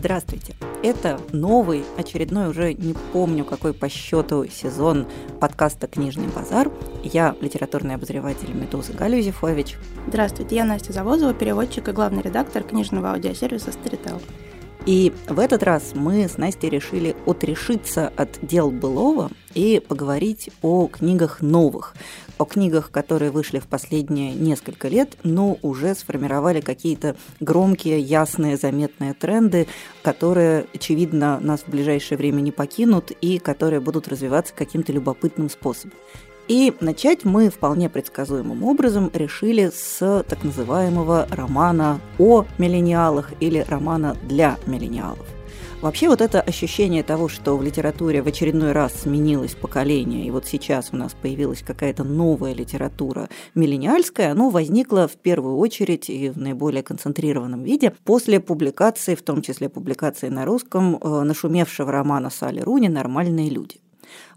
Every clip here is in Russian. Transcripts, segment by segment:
Здравствуйте! Это новый, очередной уже не помню какой по счету сезон подкаста «Книжный базар». Я литературный обозреватель «Медузы» Галя Юзефович. Здравствуйте, я Настя Завозова, переводчик и главный редактор книжного аудиосервиса «Старител». И в этот раз мы с Настей решили отрешиться от дел былого и поговорить о книгах новых, о книгах, которые вышли в последние несколько лет, но уже сформировали какие-то громкие, ясные, заметные тренды, которые, очевидно, нас в ближайшее время не покинут и которые будут развиваться каким-то любопытным способом. И начать мы вполне предсказуемым образом решили с так называемого романа о миллениалах или романа для миллениалов. Вообще вот это ощущение того, что в литературе в очередной раз сменилось поколение, и вот сейчас у нас появилась какая-то новая литература миллениальская, оно возникло в первую очередь и в наиболее концентрированном виде после публикации, в том числе публикации на русском, э, нашумевшего романа Салли Руни «Нормальные люди».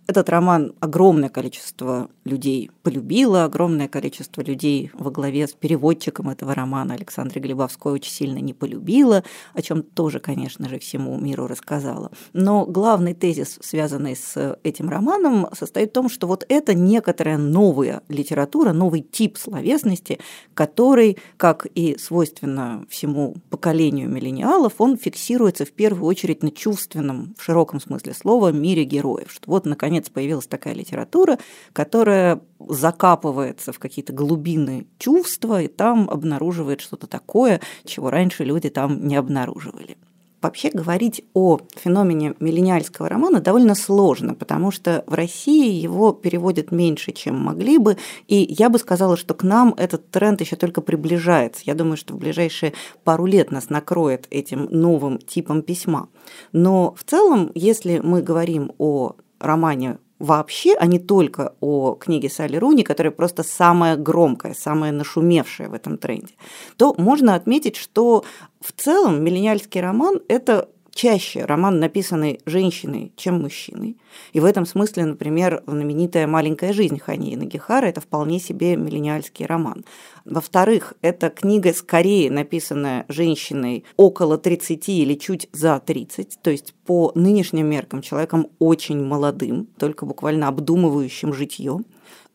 Этот роман огромное количество людей полюбило, огромное количество людей во главе с переводчиком этого романа Александрой Глебовской очень сильно не полюбило, о чем тоже, конечно же, всему миру рассказала. Но главный тезис, связанный с этим романом, состоит в том, что вот это некоторая новая литература, новый тип словесности, который, как и свойственно всему поколению миллениалов, он фиксируется в первую очередь на чувственном, в широком смысле слова, мире героев. Что вот, наконец, наконец появилась такая литература, которая закапывается в какие-то глубины чувства и там обнаруживает что-то такое, чего раньше люди там не обнаруживали. Вообще говорить о феномене миллениальского романа довольно сложно, потому что в России его переводят меньше, чем могли бы, и я бы сказала, что к нам этот тренд еще только приближается. Я думаю, что в ближайшие пару лет нас накроет этим новым типом письма. Но в целом, если мы говорим о романе вообще, а не только о книге Салли Руни, которая просто самая громкая, самая нашумевшая в этом тренде, то можно отметить, что в целом миллениальский роман – это чаще роман, написанный женщиной, чем мужчиной. И в этом смысле, например, знаменитая «Маленькая жизнь» Хани Нагихара – это вполне себе миллениальский роман. Во-вторых, эта книга скорее написанная женщиной около 30 или чуть за 30, то есть по нынешним меркам человеком очень молодым, только буквально обдумывающим житье.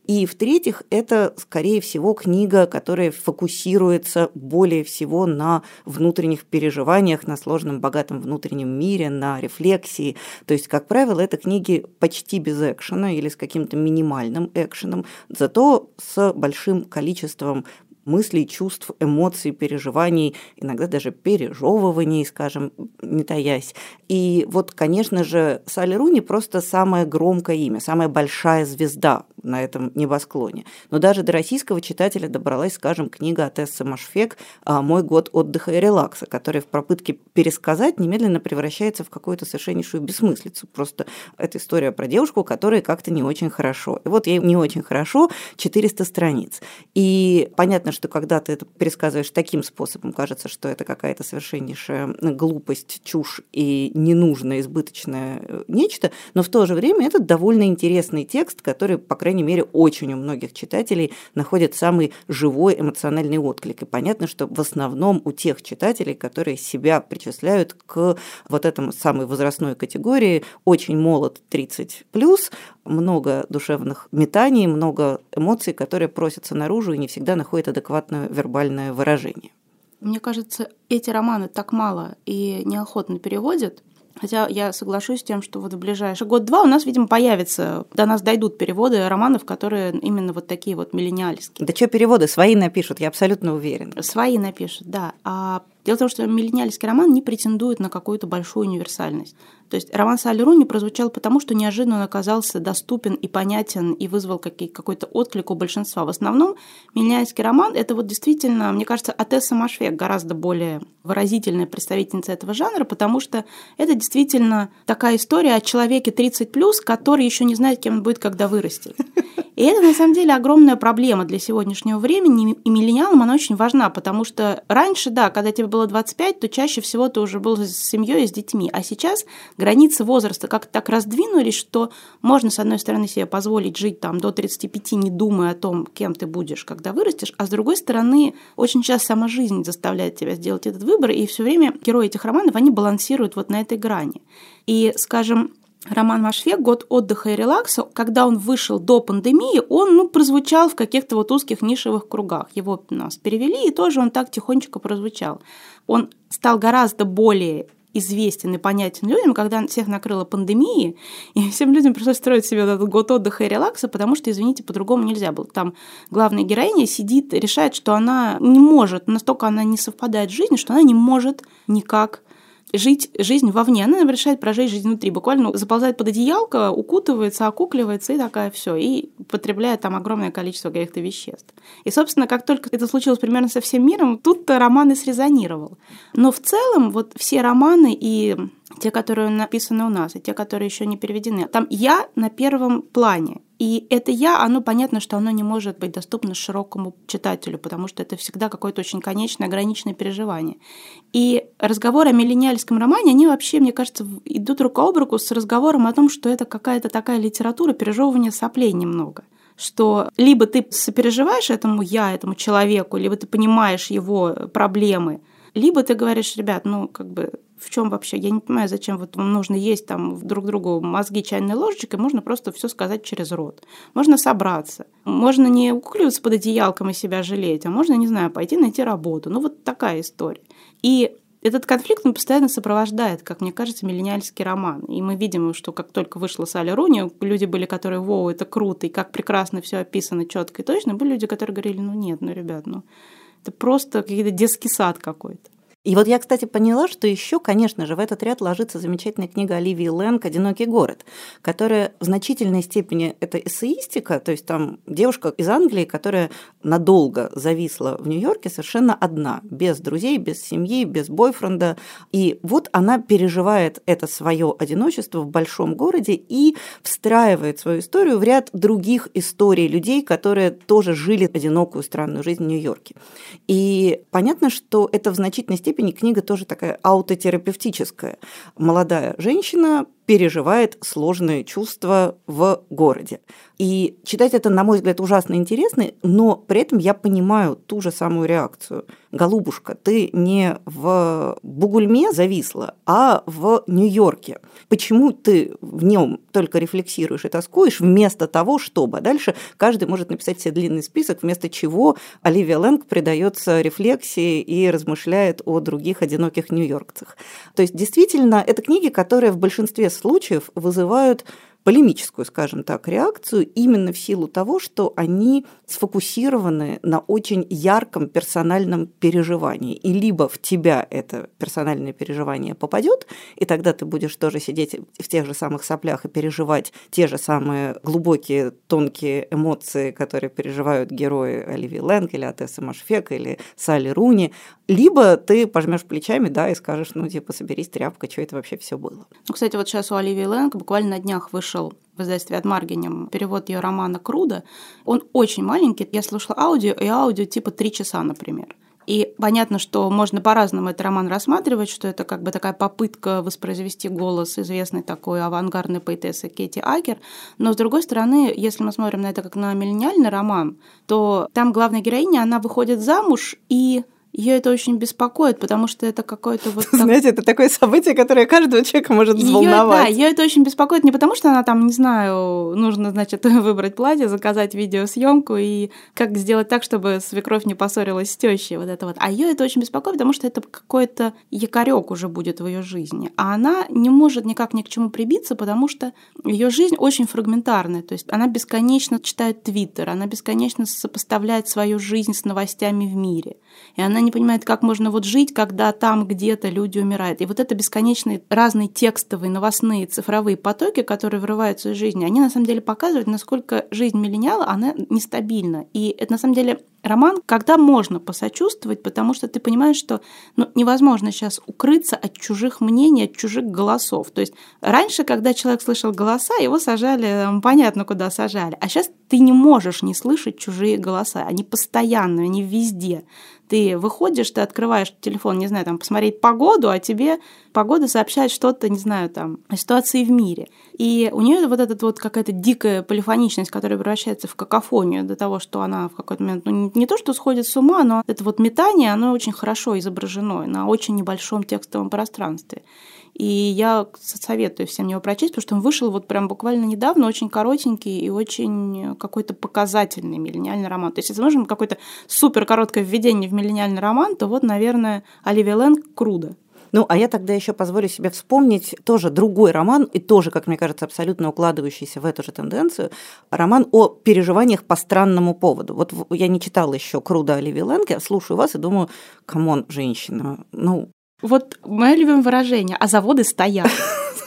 И в-третьих, это, скорее всего, книга, которая фокусируется более всего на внутренних переживаниях, на сложном, богатом внутреннем мире, на рефлексии. То есть, как правило, это книги почти без экшена или с каким-то минимальным экшеном, зато с большим количеством мыслей, чувств, эмоций, переживаний, иногда даже пережевываний, скажем, не таясь. И вот, конечно же, Салли Руни просто самое громкое имя, самая большая звезда на этом небосклоне. Но даже до российского читателя добралась, скажем, книга от Эссы Машфек «А, «Мой год отдыха и релакса», которая в попытке пересказать немедленно превращается в какую-то совершеннейшую бессмыслицу. Просто это история про девушку, которая как-то не очень хорошо. И вот ей не очень хорошо, 400 страниц. И понятно, что когда ты это пересказываешь таким способом, кажется, что это какая-то совершеннейшая глупость, чушь и ненужное, избыточное э, нечто, но в то же время это довольно интересный текст, который, по крайней мере, очень у многих читателей находит самый живой эмоциональный отклик. И понятно, что в основном у тех читателей, которые себя причисляют к вот этому самой возрастной категории, очень молод 30 плюс, много душевных метаний, много эмоций, которые просятся наружу и не всегда находят адекватное вербальное выражение. Мне кажется, эти романы так мало и неохотно переводят, Хотя я соглашусь с тем, что вот в ближайший год-два у нас, видимо, появится, до нас дойдут переводы романов, которые именно вот такие вот миллениальские. Да что переводы? Свои напишут, я абсолютно уверена. Свои напишут, да. А дело в том, что миллениальский роман не претендует на какую-то большую универсальность. То есть роман Салли Руни прозвучал потому, что неожиданно он оказался доступен и понятен, и вызвал какой-то отклик у большинства. В основном «Миллионерский роман» — это вот действительно, мне кажется, Атесса Машвек гораздо более выразительная представительница этого жанра, потому что это действительно такая история о человеке 30+, который еще не знает, кем он будет, когда вырастет. И это, на самом деле, огромная проблема для сегодняшнего времени, и миллениалам она очень важна, потому что раньше, да, когда тебе было 25, то чаще всего ты уже был с семьей и с детьми, а сейчас границы возраста как-то так раздвинулись, что можно, с одной стороны, себе позволить жить там до 35, не думая о том, кем ты будешь, когда вырастешь, а с другой стороны, очень часто сама жизнь заставляет тебя сделать этот выбор, и все время герои этих романов, они балансируют вот на этой грани. И, скажем, роман Машвек «Год отдыха и релакса», когда он вышел до пандемии, он ну, прозвучал в каких-то вот узких нишевых кругах. Его нас перевели, и тоже он так тихонечко прозвучал. Он стал гораздо более известен и понятен людям, когда всех накрыла пандемия, и всем людям пришлось строить себе этот год отдыха и релакса, потому что, извините, по-другому нельзя было. Там главная героиня сидит, решает, что она не может, настолько она не совпадает с жизнью, что она не может никак жить жизнь вовне. Она решает прожить жизнь внутри. Буквально заползает под одеялко, укутывается, окукливается и такая все. И потребляет там огромное количество каких-то веществ. И, собственно, как только это случилось примерно со всем миром, тут-то роман и срезонировал. Но в целом вот все романы и те, которые написаны у нас, и те, которые еще не переведены. Там я на первом плане. И это я, оно понятно, что оно не может быть доступно широкому читателю, потому что это всегда какое-то очень конечное, ограниченное переживание. И разговоры о миллениальском романе, они вообще, мне кажется, идут рука об руку с разговором о том, что это какая-то такая литература пережевывания соплей немного что либо ты сопереживаешь этому я, этому человеку, либо ты понимаешь его проблемы, либо ты говоришь, ребят, ну, как бы, в чем вообще? Я не понимаю, зачем вот вам нужно есть там друг другу мозги чайной ложечкой, можно просто все сказать через рот. Можно собраться. Можно не укуливаться под одеялком и себя жалеть, а можно, не знаю, пойти найти работу. Ну, вот такая история. И этот конфликт он постоянно сопровождает, как мне кажется, миллениальский роман. И мы видим, что как только вышла Салли Руни, люди были, которые, воу, это круто, и как прекрасно все описано четко и точно. Были люди, которые говорили, ну нет, ну, ребят, ну, это просто какой-то детский сад какой-то. И вот я, кстати, поняла, что еще, конечно же, в этот ряд ложится замечательная книга Оливии Лэнг «Одинокий город», которая в значительной степени это эссеистика, то есть там девушка из Англии, которая надолго зависла в Нью-Йорке совершенно одна, без друзей, без семьи, без бойфренда. И вот она переживает это свое одиночество в большом городе и встраивает свою историю в ряд других историй людей, которые тоже жили одинокую странную жизнь в Нью-Йорке. И понятно, что это в значительной степени степени книга тоже такая аутотерапевтическая. Молодая женщина переживает сложные чувства в городе. И читать это, на мой взгляд, ужасно интересно, но при этом я понимаю ту же самую реакцию. Голубушка, ты не в Бугульме зависла, а в Нью-Йорке. Почему ты в нем только рефлексируешь и тоскуешь, вместо того, чтобы... Дальше каждый может написать себе длинный список, вместо чего Оливия Лэнг предается рефлексии и размышляет о других одиноких нью-йоркцах. То есть, действительно, это книги, которые в большинстве случаев вызывают полемическую, скажем так, реакцию именно в силу того, что они сфокусированы на очень ярком персональном переживании. И либо в тебя это персональное переживание попадет, и тогда ты будешь тоже сидеть в тех же самых соплях и переживать те же самые глубокие, тонкие эмоции, которые переживают герои Оливии Лэнг или Атесса Машфек или Салли Руни, либо ты пожмешь плечами, да, и скажешь, ну, типа, соберись, тряпка, что это вообще все было. Ну, кстати, вот сейчас у Оливии Лэнг буквально на днях вышел в издательстве от Маргинем перевод ее романа «Круда». Он очень маленький. Я слушала аудио, и аудио типа три часа, например. И понятно, что можно по-разному этот роман рассматривать, что это как бы такая попытка воспроизвести голос известной такой авангардной поэтессы Кэти Акер. Но, с другой стороны, если мы смотрим на это как на миллениальный роман, то там главная героиня, она выходит замуж и ее это очень беспокоит, потому что это какое-то вот... Знаете, это такое событие, которое каждого человека может взволновать. да, ее это очень беспокоит не потому, что она там, не знаю, нужно, значит, выбрать платье, заказать видеосъемку и как сделать так, чтобы свекровь не поссорилась с тещей, вот это вот. А ее это очень беспокоит, потому что это какой-то якорек уже будет в ее жизни. А она не может никак ни к чему прибиться, потому что ее жизнь очень фрагментарная. То есть она бесконечно читает Твиттер, она бесконечно сопоставляет свою жизнь с новостями в мире. И она не понимает, как можно вот жить, когда там где-то люди умирают. И вот это бесконечные разные текстовые, новостные, цифровые потоки, которые врываются в жизнь, они на самом деле показывают, насколько жизнь миллениала, она нестабильна. И это на самом деле роман, когда можно посочувствовать, потому что ты понимаешь, что ну, невозможно сейчас укрыться от чужих мнений, от чужих голосов. То есть раньше, когда человек слышал голоса, его сажали, понятно, куда сажали. А сейчас ты не можешь не слышать чужие голоса. Они постоянно, они везде. Ты выходишь, ты открываешь телефон, не знаю, там, посмотреть погоду, а тебе погода сообщает что-то, не знаю, там, о ситуации в мире. И у нее вот эта вот какая-то дикая полифоничность, которая превращается в какофонию до того, что она в какой-то момент, ну, не то, что сходит с ума, но это вот метание, оно очень хорошо изображено на очень небольшом текстовом пространстве. И я советую всем его прочесть, потому что он вышел вот прям буквально недавно, очень коротенький и очень какой-то показательный миллениальный роман. То есть, если нужно какое-то супер короткое введение в миллениальный роман, то вот, наверное, Оливия Лэнг «Крудо». Ну, а я тогда еще позволю себе вспомнить тоже другой роман, и тоже, как мне кажется, абсолютно укладывающийся в эту же тенденцию, роман о переживаниях по странному поводу. Вот я не читала еще Круда Оливии Лэнг, я слушаю вас и думаю, come on, женщина, ну, вот мое любимое выражение, а заводы стоят.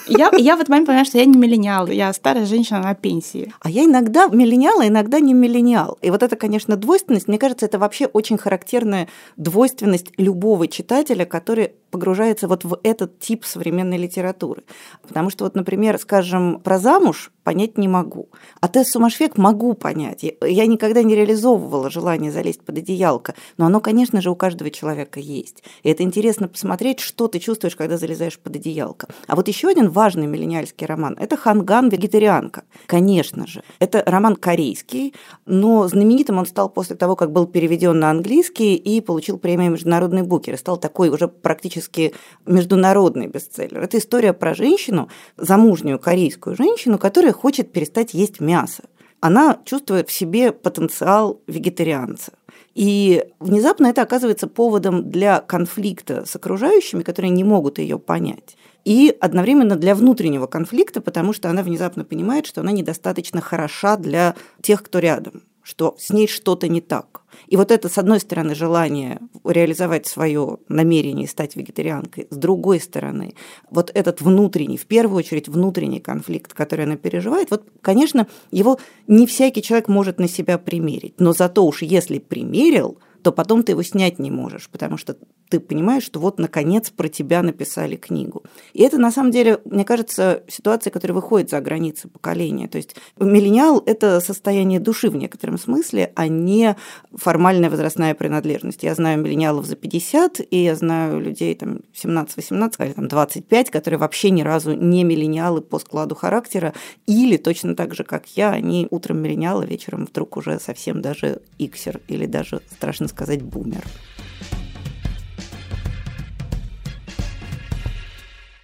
Я, я в этот момент понимаю, что я не миллениал, я старая женщина на пенсии. А я иногда миллениал, а иногда не миллениал. И вот это, конечно, двойственность, мне кажется, это вообще очень характерная двойственность любого читателя, который погружается вот в этот тип современной литературы. Потому что вот, например, скажем, про замуж понять не могу. А Отессу Мошфег могу понять. Я никогда не реализовывала желание залезть под одеялко, но оно, конечно же, у каждого человека есть. И это интересно посмотреть, что ты чувствуешь, когда залезаешь под одеялко. А вот еще один важный миллениальский роман – это Хан Ган «Вегетарианка». Конечно же. Это роман корейский, но знаменитым он стал после того, как был переведен на английский и получил премию «Международный букер». И стал такой уже практически международный бестселлер. Это история про женщину, замужнюю корейскую женщину, которая хочет перестать есть мясо. Она чувствует в себе потенциал вегетарианца. И внезапно это оказывается поводом для конфликта с окружающими, которые не могут ее понять. И одновременно для внутреннего конфликта, потому что она внезапно понимает, что она недостаточно хороша для тех, кто рядом, что с ней что-то не так. И вот это, с одной стороны, желание реализовать свое намерение стать вегетарианкой, с другой стороны, вот этот внутренний, в первую очередь, внутренний конфликт, который она переживает, вот, конечно, его не всякий человек может на себя примерить, но зато уж если примерил, то потом ты его снять не можешь, потому что ты понимаешь, что вот, наконец, про тебя написали книгу. И это, на самом деле, мне кажется, ситуация, которая выходит за границы поколения. То есть миллениал – это состояние души в некотором смысле, а не формальная возрастная принадлежность. Я знаю миллениалов за 50, и я знаю людей там 17-18, или там 25, которые вообще ни разу не миллениалы по складу характера, или точно так же, как я, они утром миллениалы, вечером вдруг уже совсем даже иксер, или даже, страшно сказать, бумер.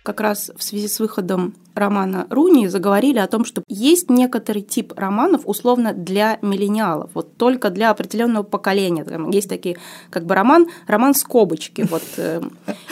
Как раз в связи с выходом романа Руни заговорили о том, что есть некоторый тип романов условно для миллениалов, вот только для определенного поколения. Там есть такие, как бы роман, роман скобочки. Вот. Э,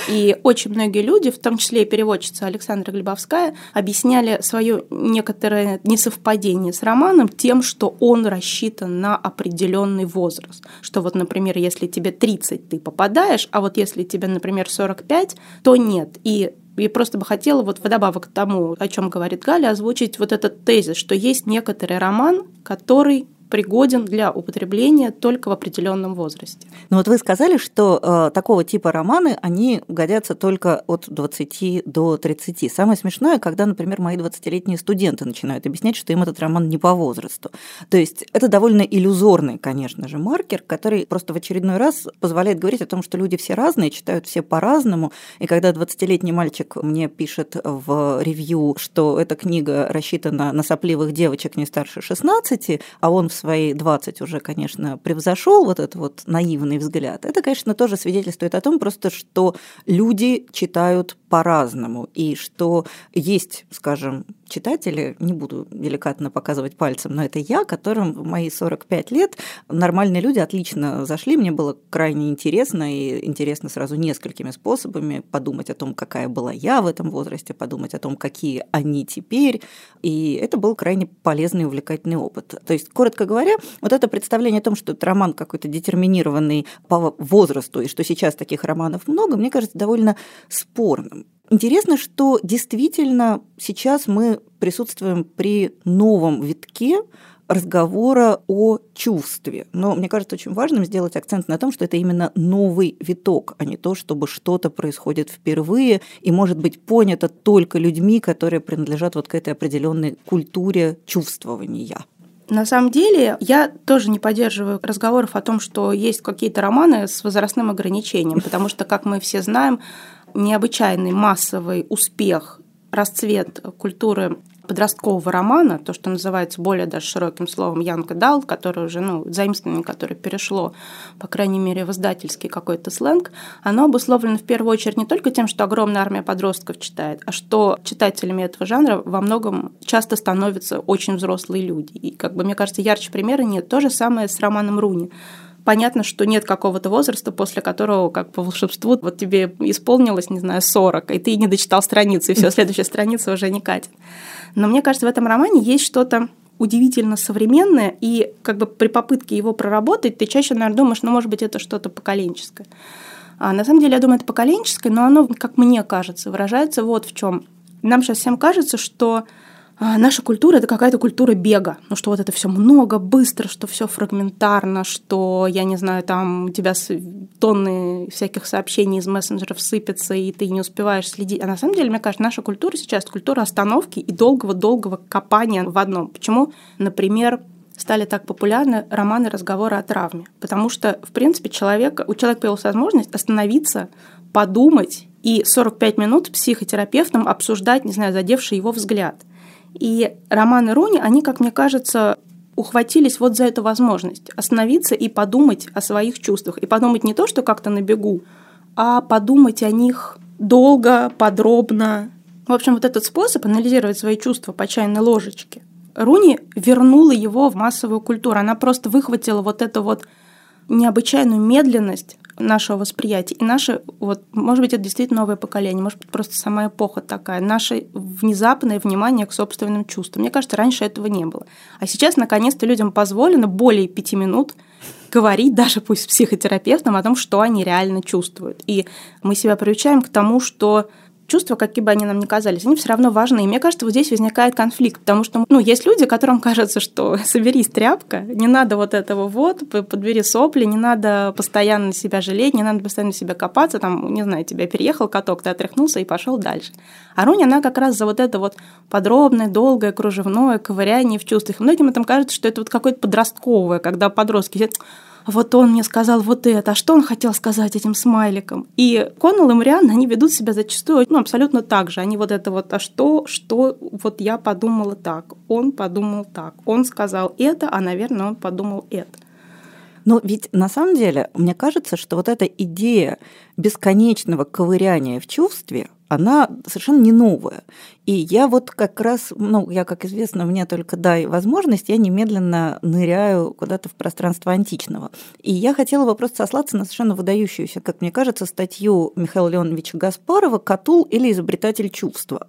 и очень многие люди, в том числе и переводчица Александра Глебовская, объясняли свое некоторое несовпадение с романом тем, что он рассчитан на определенный возраст. Что вот, например, если тебе 30, ты попадаешь, а вот если тебе, например, 45, то нет. И я просто бы хотела вот вдобавок к тому, о чем говорит Галя, озвучить вот этот тезис, что есть некоторый роман, который пригоден для употребления только в определенном возрасте. Ну вот вы сказали, что э, такого типа романы, они годятся только от 20 до 30. Самое смешное, когда, например, мои 20-летние студенты начинают объяснять, что им этот роман не по возрасту. То есть это довольно иллюзорный, конечно же, маркер, который просто в очередной раз позволяет говорить о том, что люди все разные, читают все по-разному. И когда 20-летний мальчик мне пишет в ревью, что эта книга рассчитана на сопливых девочек не старше 16, а он в свои 20 уже, конечно, превзошел вот этот вот наивный взгляд, это, конечно, тоже свидетельствует о том просто, что люди читают по-разному, и что есть, скажем, читатели, не буду деликатно показывать пальцем, но это я, которым в мои 45 лет нормальные люди отлично зашли, мне было крайне интересно, и интересно сразу несколькими способами подумать о том, какая была я в этом возрасте, подумать о том, какие они теперь, и это был крайне полезный и увлекательный опыт. То есть, коротко говоря, вот это представление о том, что это роман какой-то детерминированный по возрасту, и что сейчас таких романов много, мне кажется довольно спорным. Интересно, что действительно сейчас мы присутствуем при новом витке разговора о чувстве. Но мне кажется очень важным сделать акцент на том, что это именно новый виток, а не то, чтобы что-то происходит впервые и может быть понято только людьми, которые принадлежат вот к этой определенной культуре чувствования. На самом деле, я тоже не поддерживаю разговоров о том, что есть какие-то романы с возрастным ограничением, потому что, как мы все знаем, необычайный массовый успех, расцвет культуры подросткового романа, то, что называется более даже широким словом Янка Дал, который уже, ну, заимствование, которое перешло, по крайней мере, в издательский какой-то сленг, оно обусловлено в первую очередь не только тем, что огромная армия подростков читает, а что читателями этого жанра во многом часто становятся очень взрослые люди. И, как бы, мне кажется, ярче примера нет. То же самое с романом Руни понятно, что нет какого-то возраста, после которого, как по волшебству, вот тебе исполнилось, не знаю, 40, и ты не дочитал страницу, и все, следующая страница уже не катит. Но мне кажется, в этом романе есть что-то удивительно современное, и как бы при попытке его проработать, ты чаще, наверное, думаешь, ну, может быть, это что-то поколенческое. А на самом деле, я думаю, это поколенческое, но оно, как мне кажется, выражается вот в чем. Нам сейчас всем кажется, что наша культура это какая-то культура бега. Ну, что вот это все много, быстро, что все фрагментарно, что, я не знаю, там у тебя тонны всяких сообщений из мессенджеров сыпятся, и ты не успеваешь следить. А на самом деле, мне кажется, наша культура сейчас культура остановки и долгого-долгого копания в одном. Почему, например, стали так популярны романы разговоры о травме. Потому что, в принципе, человек, у человека появилась возможность остановиться, подумать и 45 минут психотерапевтом обсуждать, не знаю, задевший его взгляд – и романы Руни, они, как мне кажется, ухватились вот за эту возможность остановиться и подумать о своих чувствах. И подумать не то, что как-то на бегу, а подумать о них долго, подробно. В общем, вот этот способ анализировать свои чувства по чайной ложечке. Руни вернула его в массовую культуру. Она просто выхватила вот эту вот необычайную медленность нашего восприятия. И наше, вот, может быть, это действительно новое поколение, может быть, просто сама эпоха такая, наше внезапное внимание к собственным чувствам. Мне кажется, раньше этого не было. А сейчас, наконец-то, людям позволено более пяти минут говорить, даже пусть психотерапевтом, о том, что они реально чувствуют. И мы себя приучаем к тому, что чувства, какие бы они нам ни казались, они все равно важны. И мне кажется, вот здесь возникает конфликт, потому что ну, есть люди, которым кажется, что соберись, тряпка, не надо вот этого вот, подбери сопли, не надо постоянно себя жалеть, не надо постоянно себя копаться, там, не знаю, тебя переехал каток, ты отряхнулся и пошел дальше. А Руни, она как раз за вот это вот подробное, долгое, кружевное ковыряние в чувствах. Многим это кажется, что это вот какое-то подростковое, когда подростки сидят вот он мне сказал вот это, а что он хотел сказать этим смайликом? И Коннелл и Марианна, они ведут себя зачастую ну, абсолютно так же. Они вот это вот, а что, что, вот я подумала так, он подумал так, он сказал это, а, наверное, он подумал это. Но ведь на самом деле, мне кажется, что вот эта идея бесконечного ковыряния в чувстве, она совершенно не новая. И я вот как раз, ну, я, как известно, мне только дай возможность, я немедленно ныряю куда-то в пространство античного. И я хотела бы просто сослаться на совершенно выдающуюся, как мне кажется, статью Михаила Леоновича Гаспарова «Катул или изобретатель чувства».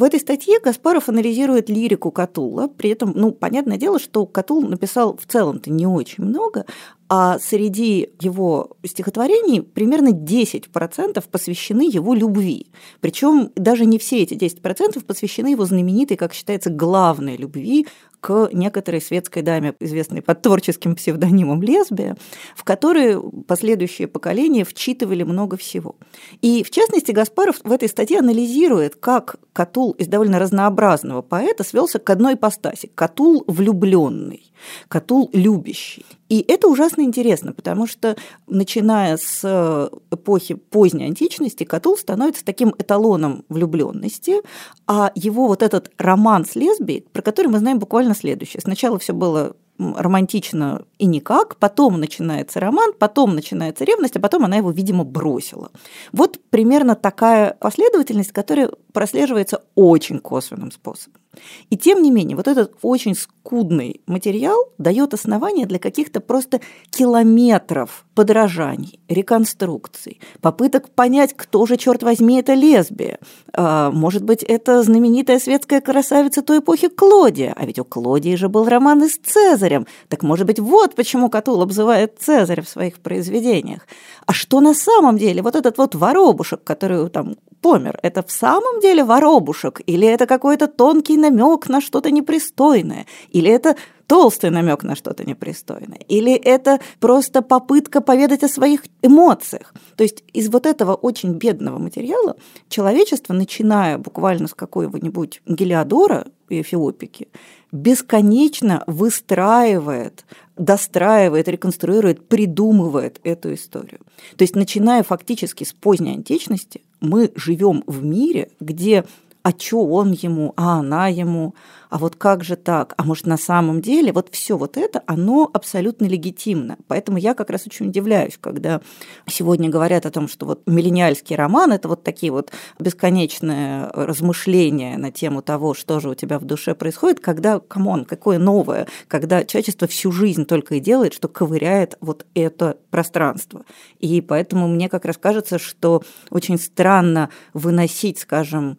В этой статье Гаспаров анализирует лирику Катула, при этом, ну, понятное дело, что Катул написал в целом-то не очень много, а среди его стихотворений примерно 10% посвящены его любви. Причем даже не все эти 10% посвящены его знаменитой, как считается, главной любви к некоторой светской даме, известной под творческим псевдонимом лесбия, в которой последующие поколения вчитывали много всего. И, в частности, Гаспаров в этой статье анализирует, как Катул из довольно разнообразного поэта свелся к одной ипостаси – Катул влюбленный, Катул любящий. И это ужасно интересно, потому что, начиная с эпохи поздней античности, Катул становится таким эталоном влюбленности, а его вот этот роман с лесбией, про который мы знаем буквально следующее. Сначала все было романтично и никак, потом начинается роман, потом начинается ревность, а потом она его, видимо, бросила. Вот примерно такая последовательность, которая прослеживается очень косвенным способом. И тем не менее, вот этот очень скудный материал дает основания для каких-то просто километров подражаний, реконструкций, попыток понять, кто же, черт возьми, это лесбия. А, может быть, это знаменитая светская красавица той эпохи Клодия, а ведь у Клодии же был роман с Цезарем. Так может быть, вот почему Катул обзывает Цезаря в своих произведениях. А что на самом деле? Вот этот вот воробушек, который там помер, это в самом деле воробушек? Или это какой-то тонкий намек на что-то непристойное? Или это толстый намек на что-то непристойное, или это просто попытка поведать о своих эмоциях. То есть из вот этого очень бедного материала человечество, начиная буквально с какого-нибудь Гелиодора и Эфиопики, бесконечно выстраивает, достраивает, реконструирует, придумывает эту историю. То есть, начиная фактически с поздней античности, мы живем в мире, где а чё он ему, а она ему, а вот как же так, а может на самом деле, вот все вот это, оно абсолютно легитимно. Поэтому я как раз очень удивляюсь, когда сегодня говорят о том, что вот миллениальский роман – это вот такие вот бесконечные размышления на тему того, что же у тебя в душе происходит, когда, come on, какое новое, когда человечество всю жизнь только и делает, что ковыряет вот это пространство. И поэтому мне как раз кажется, что очень странно выносить, скажем,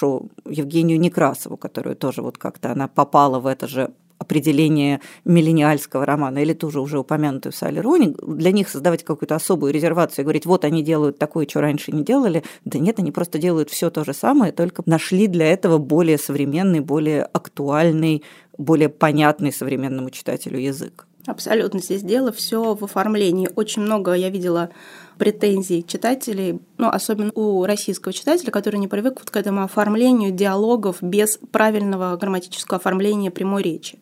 нашу Евгению Некрасову, которую тоже вот как как-то она попала в это же определение миллениальского романа или ту же уже упомянутую Салли Руни, для них создавать какую-то особую резервацию и говорить, вот они делают такое, что раньше не делали. Да нет, они просто делают все то же самое, только нашли для этого более современный, более актуальный, более понятный современному читателю язык. Абсолютно. Здесь дело все в оформлении. Очень много я видела претензий читателей, ну, особенно у российского читателя, который не привык вот к этому оформлению диалогов без правильного грамматического оформления прямой речи.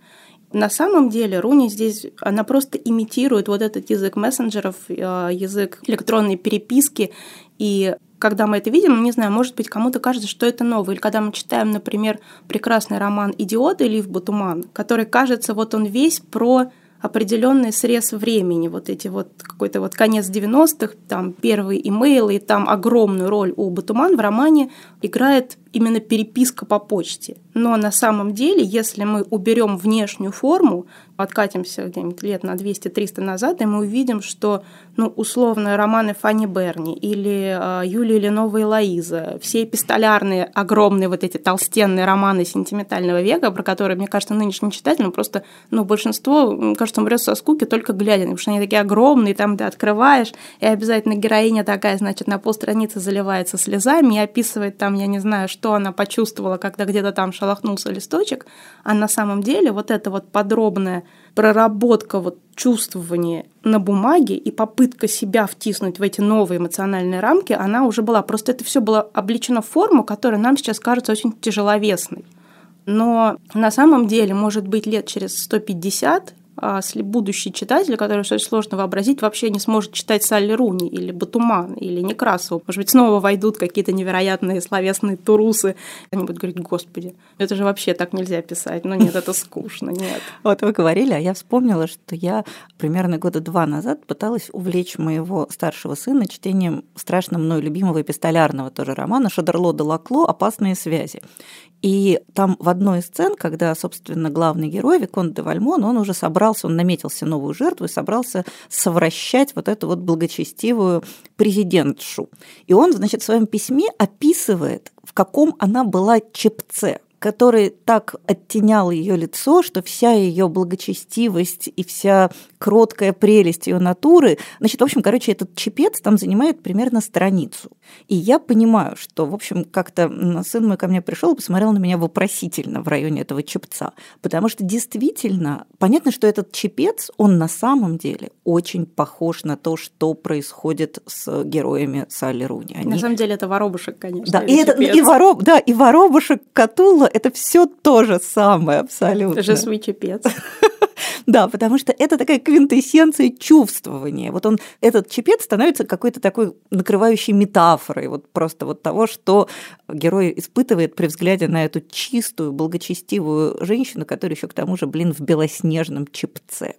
На самом деле Руни здесь, она просто имитирует вот этот язык мессенджеров, э, язык электронной переписки, и когда мы это видим, не знаю, может быть, кому-то кажется, что это новое. Или когда мы читаем, например, прекрасный роман «Идиот» Лив Бутуман, который кажется, вот он весь про определенный срез времени, вот эти вот какой-то вот конец 90-х, там первый имейл, и там огромную роль у Батуман в романе играет именно переписка по почте. Но на самом деле, если мы уберем внешнюю форму, откатимся где-нибудь лет на 200-300 назад, и мы увидим, что ну, условно романы Фанни Берни или э, Юлия Ленова и Лоиза, все эпистолярные, огромные вот эти толстенные романы сентиментального века, про которые, мне кажется, нынешним читателям просто, ну, большинство, кажется, умрет со скуки только глядя, потому что они такие огромные, там ты открываешь, и обязательно героиня такая, значит, на полстраницы заливается слезами и описывает там, я не знаю, что она почувствовала, когда где-то там шелохнулся листочек, а на самом деле вот эта вот подробная проработка вот чувствования на бумаге и попытка себя втиснуть в эти новые эмоциональные рамки, она уже была. Просто это все было обличено в форму, которая нам сейчас кажется очень тяжеловесной. Но на самом деле, может быть, лет через 150 а будущий читатель, который очень сложно вообразить, вообще не сможет читать Салли Руни или Батуман или Некрасову. Может быть, снова войдут какие-то невероятные словесные турусы. Они будут говорить, господи, это же вообще так нельзя писать. Ну нет, это скучно, нет. Вот вы говорили, а я вспомнила, что я примерно года два назад пыталась увлечь моего старшего сына чтением страшно мной любимого эпистолярного тоже романа Шадерло де Лакло «Опасные связи». И там в одной из сцен, когда, собственно, главный герой, Виконт де Вальмон, он уже собрался, он наметился новую жертву и собрался совращать вот эту вот благочестивую президентшу. И он, значит, в своем письме описывает, в каком она была чепце который так оттенял ее лицо, что вся ее благочестивость и вся кроткая прелесть ее натуры, значит, в общем, короче, этот чепец там занимает примерно страницу. И я понимаю, что, в общем, как-то сын мой ко мне пришел и посмотрел на меня вопросительно в районе этого чепца, потому что действительно понятно, что этот чепец, он на самом деле очень похож на то, что происходит с героями Салли Руни. Они... На самом деле это воробушек, конечно. Да, и, это, и, вороб, да, и воробушек Катула – это все то же самое абсолютно. Свой чепец. Да, потому что это такая квинтэссенция чувствования. Вот он, этот чепец становится какой-то такой накрывающей метафорой вот просто вот того, что герой испытывает при взгляде на эту чистую, благочестивую женщину, которая еще к тому же, блин, в белоснежном чепце.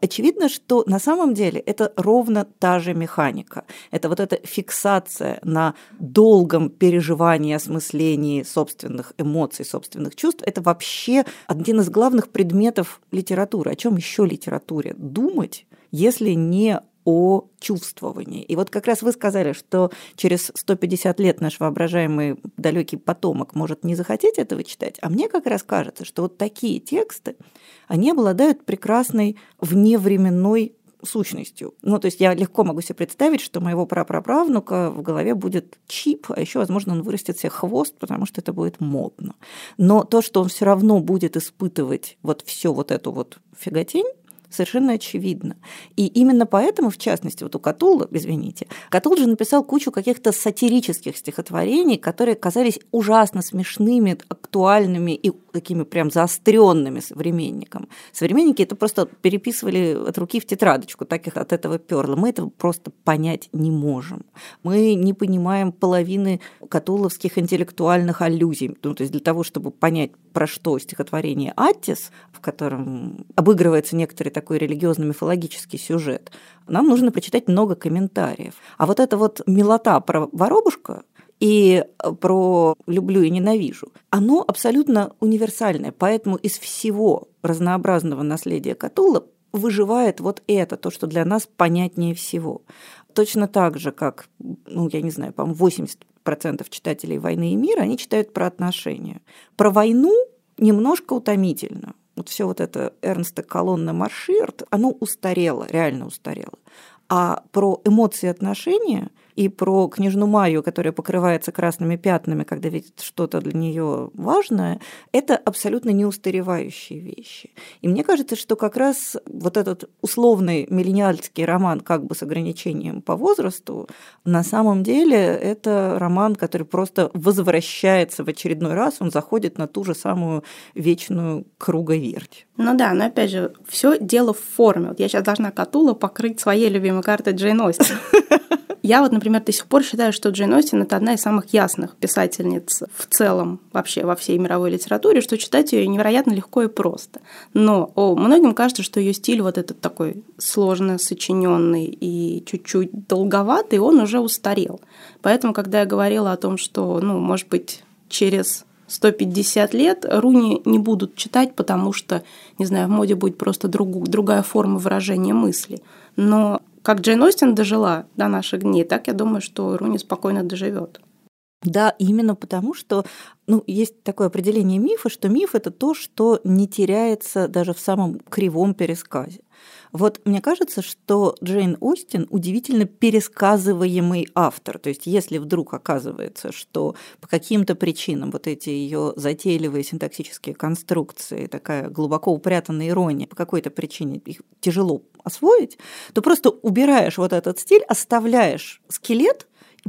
Очевидно, что на самом деле это ровно та же механика. Это вот эта фиксация на долгом переживании, осмыслении собственных эмоций, собственных чувств. Это вообще один из главных предметов литературы. О чем еще литературе думать, если не о чувствовании. И вот как раз вы сказали, что через 150 лет наш воображаемый далекий потомок может не захотеть этого читать, а мне как раз кажется, что вот такие тексты, они обладают прекрасной вневременной сущностью. Ну, то есть я легко могу себе представить, что моего прапраправнука в голове будет чип, а еще, возможно, он вырастет себе хвост, потому что это будет модно. Но то, что он все равно будет испытывать вот все вот эту вот фиготень, совершенно очевидно. И именно поэтому, в частности, вот у Катулла, извините, Катул же написал кучу каких-то сатирических стихотворений, которые казались ужасно смешными, актуальными и такими прям заостренными современникам. Современники это просто переписывали от руки в тетрадочку, так их от этого перло. Мы этого просто понять не можем. Мы не понимаем половины катуловских интеллектуальных аллюзий. Ну, то есть для того, чтобы понять, про что стихотворение «Аттис», в котором обыгрывается некоторый такой религиозно-мифологический сюжет, нам нужно прочитать много комментариев. А вот эта вот милота про воробушка, и про люблю и ненавижу, оно абсолютно универсальное. Поэтому из всего разнообразного наследия Катула выживает вот это, то, что для нас понятнее всего. Точно так же, как, ну, я не знаю, по-моему, 80% читателей «Войны и мира», они читают про отношения. Про войну немножко утомительно. Вот все вот это Эрнста Колонна Марширт, оно устарело, реально устарело. А про эмоции отношения – и про княжну Майю, которая покрывается красными пятнами, когда видит что-то для нее важное, это абсолютно неустаревающие вещи. И мне кажется, что как раз вот этот условный миллениальский роман как бы с ограничением по возрасту, на самом деле это роман, который просто возвращается в очередной раз, он заходит на ту же самую вечную круговерть. Ну да, но опять же, все дело в форме. Вот я сейчас должна Катула покрыть своей любимой картой Джейн Остин. Я вот, например, до сих пор считаю, что Джейн Остин – это одна из самых ясных писательниц в целом вообще во всей мировой литературе, что читать ее невероятно легко и просто. Но о, многим кажется, что ее стиль вот этот такой сложно сочиненный и чуть-чуть долговатый, он уже устарел. Поэтому, когда я говорила о том, что, ну, может быть, через 150 лет Руни не будут читать, потому что, не знаю, в моде будет просто друг, другая форма выражения мысли. Но как Джейн Остин дожила до наших дней, так я думаю, что Руни спокойно доживет. Да, именно потому, что ну, есть такое определение мифа, что миф это то, что не теряется даже в самом кривом пересказе. Вот мне кажется, что Джейн Остин удивительно пересказываемый автор. То есть если вдруг оказывается, что по каким-то причинам вот эти ее затейливые синтаксические конструкции, такая глубоко упрятанная ирония, по какой-то причине их тяжело освоить, то просто убираешь вот этот стиль, оставляешь скелет,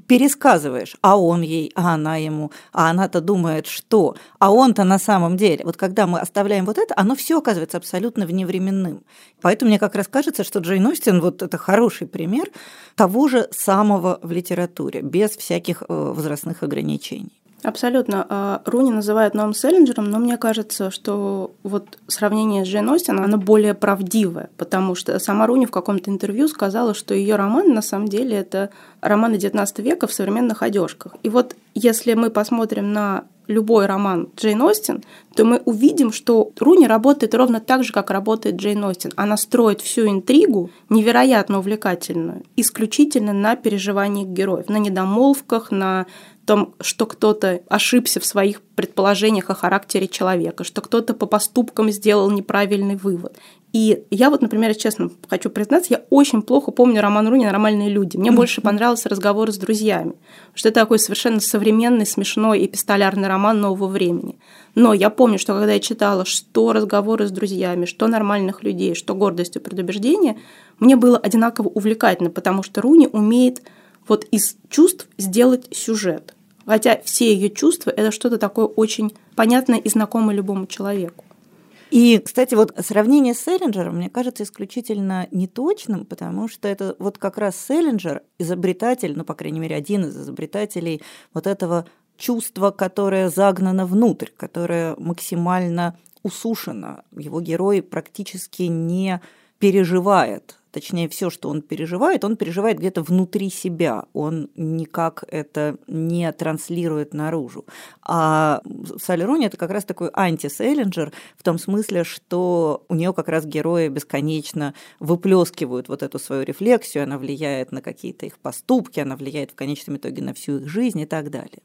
пересказываешь, а он ей, а она ему, а она-то думает, что, а он-то на самом деле. Вот когда мы оставляем вот это, оно все оказывается абсолютно вневременным. Поэтому мне как раз кажется, что Джейн Остин вот это хороший пример того же самого в литературе, без всяких э, возрастных ограничений. Абсолютно. А, Руни называют новым Селлинджером, но мне кажется, что вот сравнение с Джейн Остин, оно более правдивое, потому что сама Руни в каком-то интервью сказала, что ее роман на самом деле это романы XIX века в современных одежках. И вот если мы посмотрим на любой роман Джейн Остин, то мы увидим, что Руни работает ровно так же, как работает Джейн Остин. Она строит всю интригу, невероятно увлекательную, исключительно на переживаниях героев, на недомолвках, на том, что кто-то ошибся в своих предположениях о характере человека, что кто-то по поступкам сделал неправильный вывод. И я вот, например, честно хочу признаться, я очень плохо помню роман Руни «Нормальные люди». Мне больше понравился разговор с друзьями, что это такой совершенно современный, смешной эпистолярный роман нового времени. Но я помню, что когда я читала, что разговоры с друзьями, что нормальных людей, что гордость и предубеждение, мне было одинаково увлекательно, потому что Руни умеет вот из чувств сделать сюжет. Хотя все ее чувства это что-то такое очень понятное и знакомое любому человеку. И, кстати, вот сравнение с Селлинджером, мне кажется, исключительно неточным, потому что это вот как раз Селлинджер, изобретатель, ну, по крайней мере, один из изобретателей вот этого чувства, которое загнано внутрь, которое максимально усушено. Его герой практически не переживает точнее, все, что он переживает, он переживает где-то внутри себя, он никак это не транслирует наружу. А Салерони это как раз такой анти-Селлинджер в том смысле, что у нее как раз герои бесконечно выплескивают вот эту свою рефлексию, она влияет на какие-то их поступки, она влияет в конечном итоге на всю их жизнь и так далее.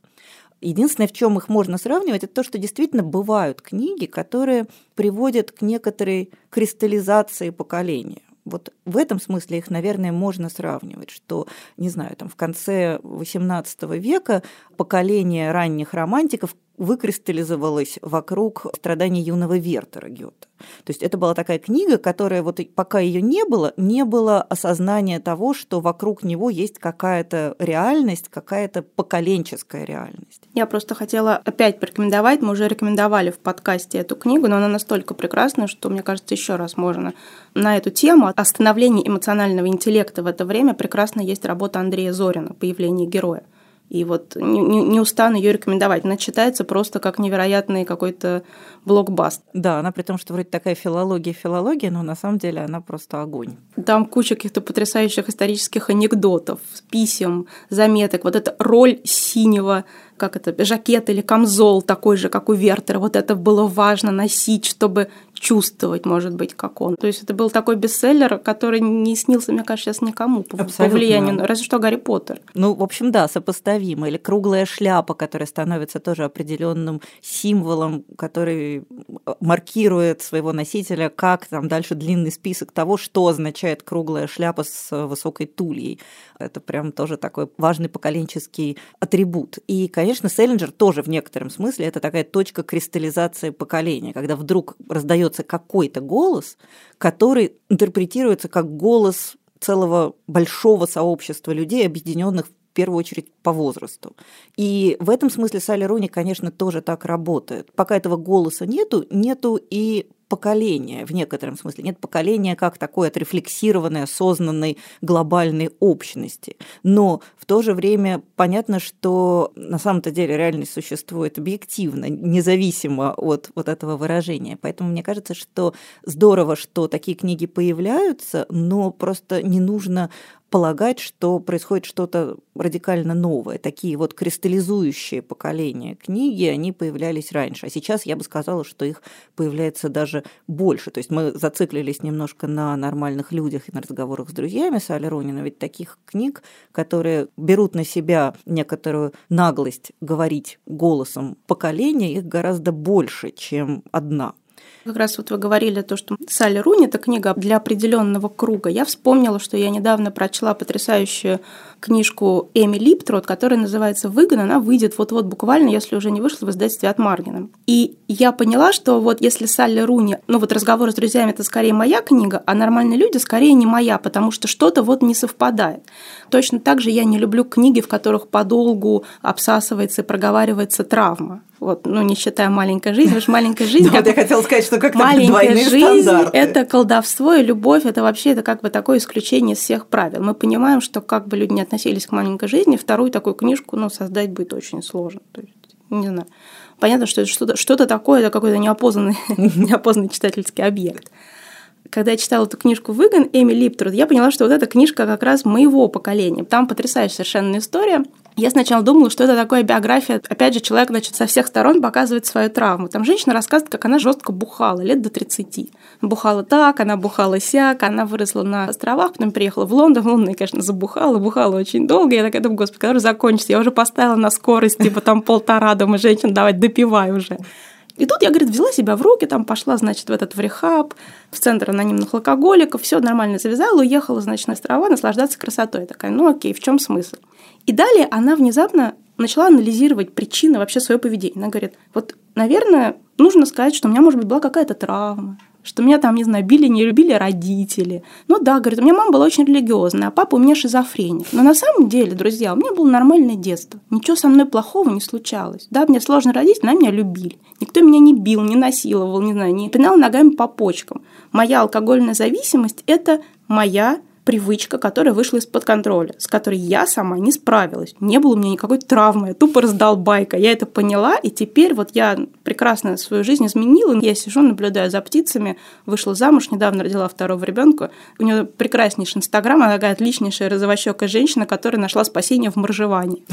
Единственное, в чем их можно сравнивать, это то, что действительно бывают книги, которые приводят к некоторой кристаллизации поколения Вот в этом смысле их, наверное, можно сравнивать, что, не знаю, там в конце XVIII века поколение ранних романтиков выкристаллизовалась вокруг страданий юного Вертера Гёта. То есть это была такая книга, которая вот пока ее не было, не было осознания того, что вокруг него есть какая-то реальность, какая-то поколенческая реальность. Я просто хотела опять порекомендовать, мы уже рекомендовали в подкасте эту книгу, но она настолько прекрасная, что, мне кажется, еще раз можно на эту тему о становлении эмоционального интеллекта в это время прекрасно есть работа Андрея Зорина «Появление героя». И вот не, не, не устану ее рекомендовать. Она читается просто как невероятный какой-то блокбаст. Да, она при том, что вроде такая филология, филология, но на самом деле она просто огонь. Там куча каких-то потрясающих исторических анекдотов, писем, заметок. Вот эта роль синего как это, жакет или камзол такой же, как у Вертера. Вот это было важно носить, чтобы чувствовать, может быть, как он. То есть это был такой бестселлер, который не снился, мне кажется, сейчас никому по, по влиянию, разве что Гарри Поттер. Ну, в общем, да, сопоставимо. Или круглая шляпа, которая становится тоже определенным символом, который маркирует своего носителя, как там дальше длинный список того, что означает круглая шляпа с высокой тульей. Это прям тоже такой важный поколенческий атрибут. И, конечно, Селлинджер тоже в некотором смысле это такая точка кристаллизации поколения, когда вдруг раздается какой-то голос, который интерпретируется как голос целого большого сообщества людей, объединенных в первую очередь по возрасту. И в этом смысле Салли Руни, конечно, тоже так работает. Пока этого голоса нету, нету и поколения в некотором смысле. Нет поколения как такой отрефлексированной, осознанной глобальной общности. Но в то же время понятно, что на самом-то деле реальность существует объективно, независимо от вот этого выражения. Поэтому мне кажется, что здорово, что такие книги появляются, но просто не нужно полагать, что происходит что-то радикально новое. Такие вот кристаллизующие поколения книги, они появлялись раньше. А сейчас я бы сказала, что их появляется даже больше. То есть мы зациклились немножко на нормальных людях и на разговорах с друзьями с Али Ронина. Ведь таких книг, которые берут на себя некоторую наглость говорить голосом поколения, их гораздо больше, чем одна. Как раз вот вы говорили то, что Салли Руни – это книга для определенного круга. Я вспомнила, что я недавно прочла потрясающую книжку Эми Липтрот, которая называется «Выгон». Она выйдет вот-вот буквально, если уже не вышла, в издательстве от Маргина. И я поняла, что вот если Салли Руни, ну вот разговор с друзьями – это скорее моя книга, а нормальные люди скорее не моя, потому что что-то вот не совпадает. Точно так же я не люблю книги, в которых подолгу обсасывается и проговаривается травма. Вот, ну, не считая маленькая жизнь, потому что маленькая жизнь... Вот я хотела сказать, что как-то Маленькая жизнь – это колдовство и любовь, это вообще это как бы такое исключение из всех правил. Мы понимаем, что как бы люди не относились к маленькой жизни, вторую такую книжку ну, создать будет очень сложно. То есть, не знаю. Понятно, что это что-то, что-то такое, это какой-то неопознанный, неопознанный читательский объект когда я читала эту книжку «Выгон» Эми Липтруд, я поняла, что вот эта книжка как раз моего поколения. Там потрясающая совершенно история. Я сначала думала, что это такая биография. Опять же, человек, значит, со всех сторон показывает свою травму. Там женщина рассказывает, как она жестко бухала, лет до 30. Бухала так, она бухала сяк, она выросла на островах, потом приехала в Лондон. В Лондоне, конечно, забухала, бухала очень долго. Я такая думаю, господи, когда закончится? Я уже поставила на скорость, типа там полтора, думаю, женщин, давай, допивай уже. И тут я, говорит, взяла себя в руки, там пошла, значит, в этот в в центр анонимных алкоголиков, все нормально завязала, уехала, значит, на острова наслаждаться красотой. Я такая, ну окей, в чем смысл? И далее она внезапно начала анализировать причины вообще своего поведения. Она говорит, вот, наверное, нужно сказать, что у меня, может быть, была какая-то травма, что меня там, не знаю, били, не любили родители. Ну да, говорит, у меня мама была очень религиозная, а папа у меня шизофреник. Но на самом деле, друзья, у меня было нормальное детство. Ничего со мной плохого не случалось. Да, мне сложно родить, но меня любили. Никто меня не бил, не насиловал, не знаю, не пинал ногами по почкам. Моя алкогольная зависимость – это моя привычка, которая вышла из-под контроля, с которой я сама не справилась. Не было у меня никакой травмы, я тупо байка. Я это поняла, и теперь вот я прекрасно свою жизнь изменила. Я сижу, наблюдаю за птицами, вышла замуж, недавно родила второго ребенка. У нее прекраснейший инстаграм, она такая отличнейшая розовощекая женщина, которая нашла спасение в моржевании.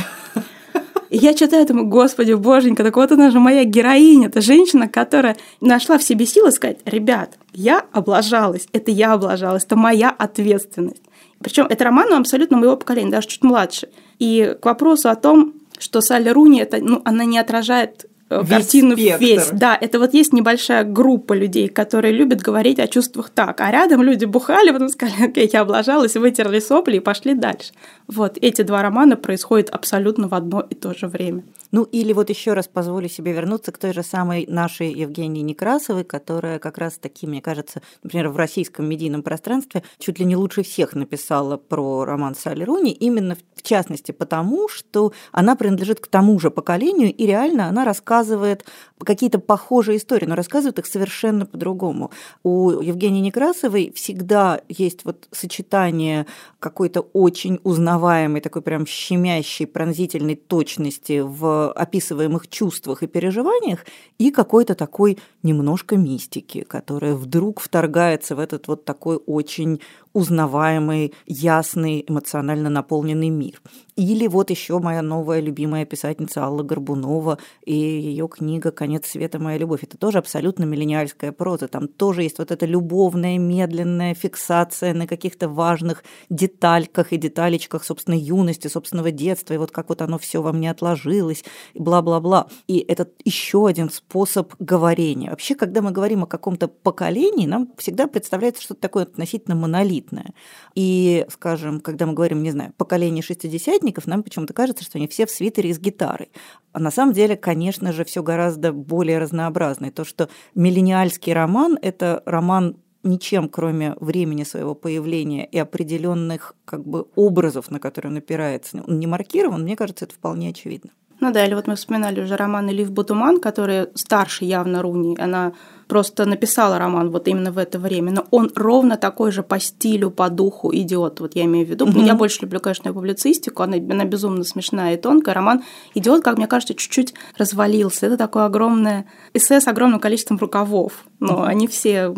И я читаю, думаю, господи, боженька, так вот она же моя героиня, это женщина, которая нашла в себе силы сказать, ребят, я облажалась, это я облажалась, это моя ответственность. Причем это роман ну, абсолютно моего поколения, даже чуть младше. И к вопросу о том, что Салли Руни, это, ну, она не отражает Весь картину спектр. весь. Да, это вот есть небольшая группа людей, которые любят говорить о чувствах так, а рядом люди бухали, потом сказали, окей, я облажалась, вытерли сопли и пошли дальше. Вот эти два романа происходят абсолютно в одно и то же время. Ну или вот еще раз позволю себе вернуться к той же самой нашей Евгении Некрасовой, которая как раз таки, мне кажется, например, в российском медийном пространстве чуть ли не лучше всех написала про роман Салли Руни, именно в частности потому, что она принадлежит к тому же поколению, и реально она рассказывает какие-то похожие истории, но рассказывает их совершенно по-другому. У Евгении Некрасовой всегда есть вот сочетание какой-то очень узнаваемой, такой прям щемящей, пронзительной точности в описываемых чувствах и переживаниях и какой-то такой немножко мистики, которая вдруг вторгается в этот вот такой очень узнаваемый, ясный, эмоционально наполненный мир. Или вот еще моя новая любимая писательница Алла Горбунова и ее книга «Конец света. Моя любовь». Это тоже абсолютно миллениальская проза. Там тоже есть вот эта любовная, медленная фиксация на каких-то важных детальках и деталечках собственной юности, собственного детства, и вот как вот оно все во мне отложилось, и бла-бла-бла. И это еще один способ говорения. Вообще, когда мы говорим о каком-то поколении, нам всегда представляется что-то такое относительно монолитное. И, скажем, когда мы говорим, не знаю, поколение шестидесятников, нам почему-то кажется, что они все в свитере с гитарой. А на самом деле, конечно же, все гораздо более разнообразно. И то, что миллениальский роман – это роман ничем, кроме времени своего появления и определенных как бы образов, на которые он опирается, он не маркирован, мне кажется, это вполне очевидно. Ну да, или вот мы вспоминали уже роман Элиф Бутуман, который старше явно Руни. Она просто написала роман вот именно в это время, но он ровно такой же по стилю, по духу идиот. Вот я имею в виду. Mm-hmm. Я больше люблю, конечно, публицистику, она, она безумно смешная и тонкая. Роман идиот, как мне кажется, чуть-чуть развалился. Это такое огромное эссе с огромным количеством рукавов. Но mm-hmm. они все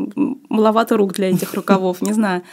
маловато рук для этих рукавов, не знаю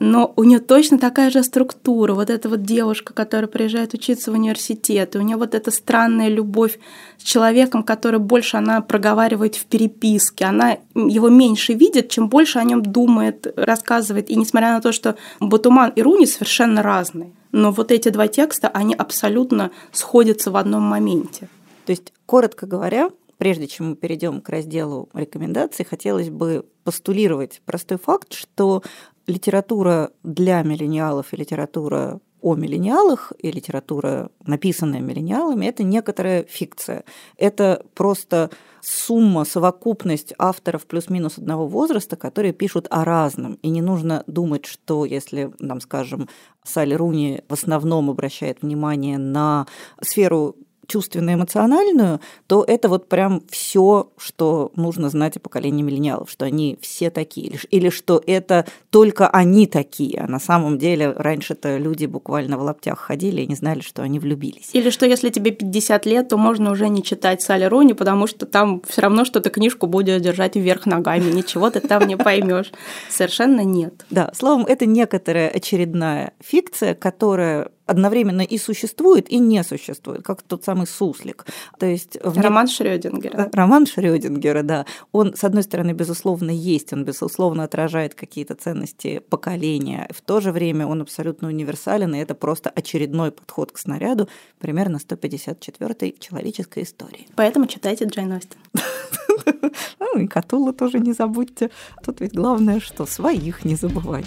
но у нее точно такая же структура. Вот эта вот девушка, которая приезжает учиться в университет, и у нее вот эта странная любовь с человеком, который больше она проговаривает в переписке, она его меньше видит, чем больше о нем думает, рассказывает. И несмотря на то, что Батуман и Руни совершенно разные, но вот эти два текста, они абсолютно сходятся в одном моменте. То есть, коротко говоря, прежде чем мы перейдем к разделу рекомендаций, хотелось бы постулировать простой факт, что литература для миллениалов и литература о миллениалах и литература, написанная миллениалами, это некоторая фикция. Это просто сумма, совокупность авторов плюс-минус одного возраста, которые пишут о разном. И не нужно думать, что если, нам скажем, Салли Руни в основном обращает внимание на сферу чувственно-эмоциональную, то это вот прям все, что нужно знать о поколении миллениалов, что они все такие, или что это только они такие, а на самом деле раньше-то люди буквально в лаптях ходили и не знали, что они влюбились. Или что если тебе 50 лет, то можно уже не читать Салли Рони, потому что там все равно что-то книжку будет держать вверх ногами, ничего ты там не поймешь. Совершенно нет. Да, словом, это некоторая очередная фикция, которая одновременно и существует, и не существует, как тот самый суслик. То есть в... Роман Шрёдингера. Э, роман Шрёдингера, да. Он, с одной стороны, безусловно, есть, он, безусловно, отражает какие-то ценности поколения. В то же время он абсолютно универсален, и это просто очередной подход к снаряду примерно 154-й человеческой истории. Поэтому читайте Джейн Остин. Ну и Катула тоже не забудьте. Тут ведь главное, что своих не забывать.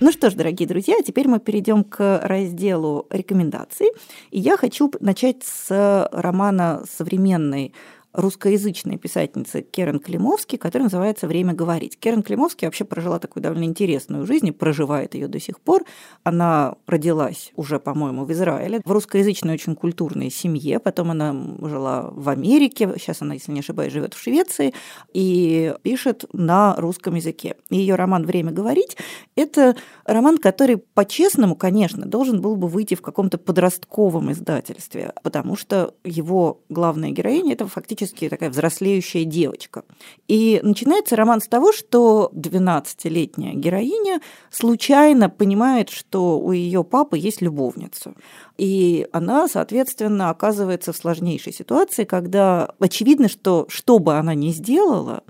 Ну что ж, дорогие друзья, теперь мы перейдем к разделу рекомендаций. И я хочу начать с романа современной русскоязычной писательницы Керен Климовски, который называется «Время говорить». Керен Климовски вообще прожила такую довольно интересную жизнь и проживает ее до сих пор. Она родилась уже, по-моему, в Израиле, в русскоязычной очень культурной семье. Потом она жила в Америке, сейчас она, если не ошибаюсь, живет в Швеции и пишет на русском языке. Ее роман «Время говорить» – это роман, который, по-честному, конечно, должен был бы выйти в каком-то подростковом издательстве, потому что его главная героиня – это фактически практически такая взрослеющая девочка. И начинается роман с того, что 12-летняя героиня случайно понимает, что у ее папы есть любовница. И она, соответственно, оказывается в сложнейшей ситуации, когда очевидно, что что бы она ни сделала,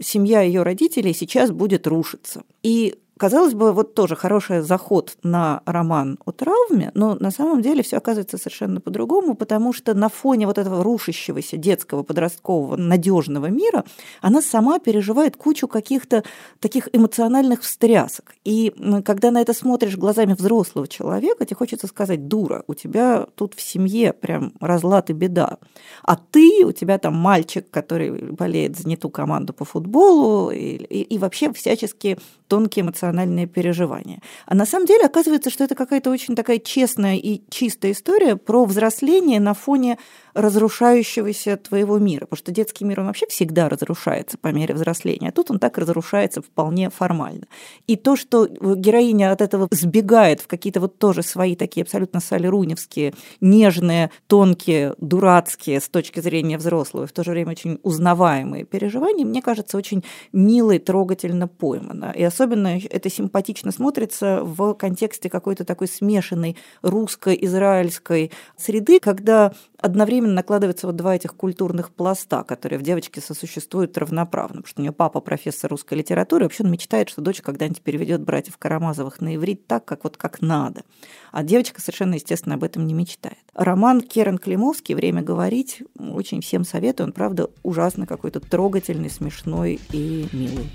семья ее родителей сейчас будет рушиться. И казалось бы, вот тоже хороший заход на роман о травме, но на самом деле все оказывается совершенно по-другому, потому что на фоне вот этого рушащегося детского, подросткового, надежного мира она сама переживает кучу каких-то таких эмоциональных встрясок. И когда на это смотришь глазами взрослого человека, тебе хочется сказать, дура, у тебя тут в семье прям разлад и беда. А ты, у тебя там мальчик, который болеет за не ту команду по футболу, и, и, и вообще всячески тонкие эмоциональные переживания. А на самом деле оказывается, что это какая-то очень такая честная и чистая история про взросление на фоне разрушающегося твоего мира. Потому что детский мир, он вообще всегда разрушается по мере взросления. А тут он так разрушается вполне формально. И то, что героиня от этого сбегает в какие-то вот тоже свои такие абсолютно салеруневские, нежные, тонкие, дурацкие с точки зрения взрослого, и в то же время очень узнаваемые переживания, мне кажется, очень мило и трогательно поймано. И особенно это симпатично смотрится в контексте какой-то такой смешанной русско-израильской среды, когда одновременно накладываются вот два этих культурных пласта, которые в девочке сосуществуют равноправно, потому что у нее папа профессор русской литературы, вообще он мечтает, что дочь когда-нибудь переведет братьев Карамазовых на иврит так, как вот как надо. А девочка совершенно, естественно, об этом не мечтает. Роман Керен Климовски «Время говорить» очень всем советую, он, правда, ужасно какой-то трогательный, смешной и милый.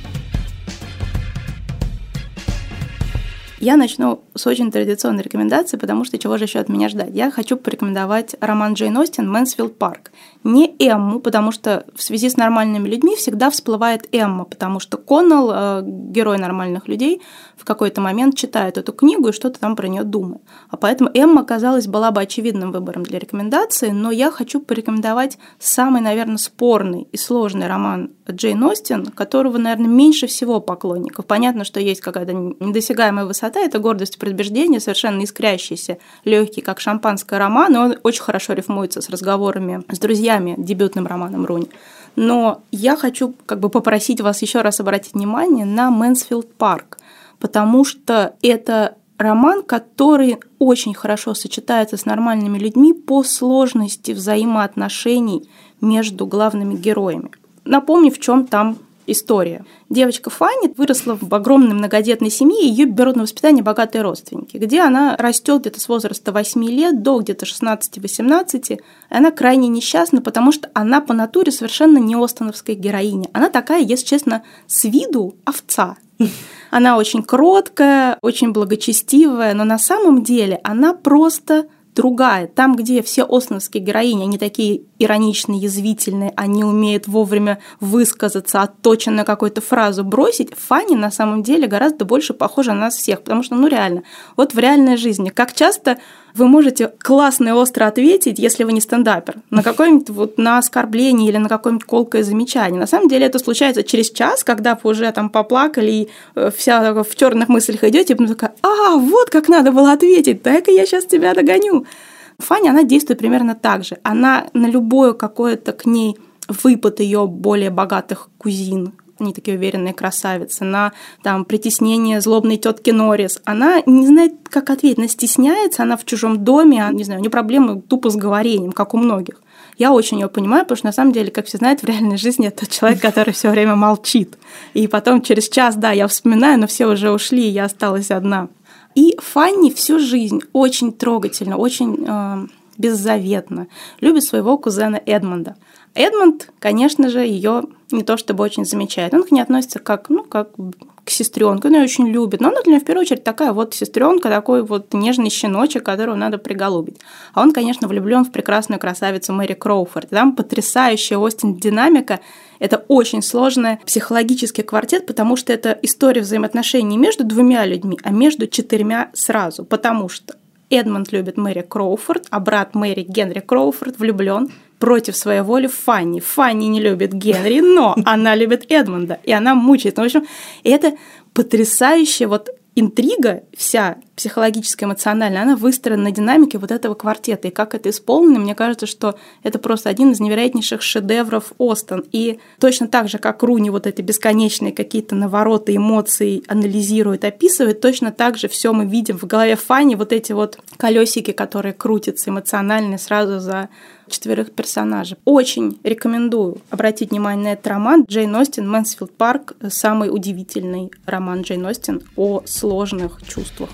Я начну с очень традиционной рекомендации, потому что чего же еще от меня ждать? Я хочу порекомендовать роман Джейн Остин «Мэнсфилд Парк». Не Эмму, потому что в связи с нормальными людьми всегда всплывает Эмма, потому что Коннелл, э, герой нормальных людей, в какой-то момент читает эту книгу и что-то там про нее думает. А поэтому Эмма, казалось, была бы очевидным выбором для рекомендации, но я хочу порекомендовать самый, наверное, спорный и сложный роман Джейн Остин, которого, наверное, меньше всего поклонников. Понятно, что есть какая-то недосягаемая высота, это «Гордость и предубеждение», совершенно искрящийся, легкий, как шампанское роман, и он очень хорошо рифмуется с разговорами с друзьями, дебютным романом Руни. Но я хочу как бы попросить вас еще раз обратить внимание на Мэнсфилд Парк, потому что это роман, который очень хорошо сочетается с нормальными людьми по сложности взаимоотношений между главными героями. Напомню, в чем там история. Девочка Фанни выросла в огромной многодетной семье, ее берут на воспитание богатые родственники, где она растет где-то с возраста 8 лет до где-то 16-18, и она крайне несчастна, потому что она по натуре совершенно не остановская героиня. Она такая, если честно, с виду овца. Она очень кроткая, очень благочестивая, но на самом деле она просто другая. Там, где все основские героини, они такие ироничные, язвительные, они умеют вовремя высказаться, отточенно какую-то фразу бросить, Фанни на самом деле гораздо больше похожа на нас всех, потому что, ну реально, вот в реальной жизни, как часто вы можете классно и остро ответить, если вы не стендапер, на какое-нибудь вот на оскорбление или на какое-нибудь колкое замечание. На самом деле это случается через час, когда вы уже там поплакали и э, вся в черных мыслях идете, и потом такая, а, вот как надо было ответить, так и я сейчас тебя догоню. Фаня, она действует примерно так же. Она на любое какое-то к ней выпад ее более богатых кузин они такие уверенные красавицы, на там, притеснение злобной тетки Норрис. Она не знает, как ответить, она стесняется, она в чужом доме, а, не знаю, у нее проблемы тупо с говорением, как у многих. Я очень ее понимаю, потому что на самом деле, как все знают, в реальной жизни это человек, который все время молчит. И потом через час, да, я вспоминаю, но все уже ушли, и я осталась одна. И Фанни всю жизнь очень трогательно, очень э, беззаветно любит своего кузена Эдмонда. Эдмонд, конечно же, ее не то чтобы очень замечает. Он к ней относится как, ну, как к сестренке, он ее очень любит. Но она для него в первую очередь такая вот сестренка, такой вот нежный щеночек, которого надо приголубить. А он, конечно, влюблен в прекрасную красавицу Мэри Кроуфорд. Там потрясающая Остин динамика. Это очень сложный психологический квартет, потому что это история взаимоотношений не между двумя людьми, а между четырьмя сразу. Потому что Эдмонд любит Мэри Кроуфорд, а брат Мэри Генри Кроуфорд влюблен против своей воли Фанни. Фанни не любит Генри, но она любит Эдмонда, и она мучает. Ну, в общем, это потрясающе вот интрига вся психологическая, эмоциональная, она выстроена на динамике вот этого квартета. И как это исполнено, мне кажется, что это просто один из невероятнейших шедевров Остен. И точно так же, как Руни вот эти бесконечные какие-то навороты эмоций анализирует, описывает, точно так же все мы видим в голове Фани, вот эти вот колесики, которые крутятся эмоциональные сразу за четверых персонажей. Очень рекомендую обратить внимание на этот роман. Джейн Остин «Мэнсфилд Парк» — самый удивительный роман Джейн Остин о сложных чувствах.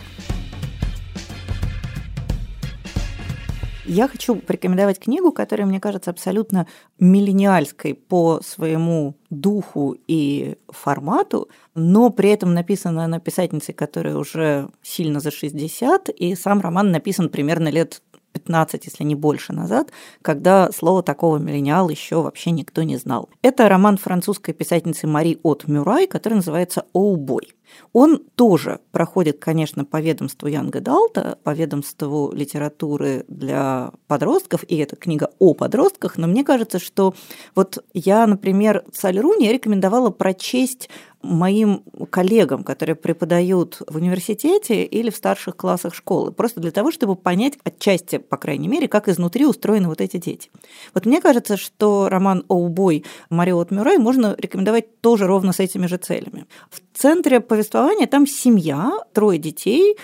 Я хочу порекомендовать книгу, которая, мне кажется, абсолютно миллениальской по своему духу и формату, но при этом написана она писательницей, которая уже сильно за 60, и сам роман написан примерно лет 15, если не больше назад, когда слова такого миллениал еще вообще никто не знал. Это роман французской писательницы Мари От Мюрай, который называется «Оу бой». Он тоже проходит, конечно, по ведомству Янга Далта, по ведомству литературы для подростков, и это книга о подростках, но мне кажется, что вот я, например, Салли Руни рекомендовала прочесть моим коллегам, которые преподают в университете или в старших классах школы, просто для того, чтобы понять отчасти, по крайней мере, как изнутри устроены вот эти дети. Вот мне кажется, что роман «Оубой» Мариот Мюррей можно рекомендовать тоже ровно с этими же целями. В центре повествования там семья, трое детей,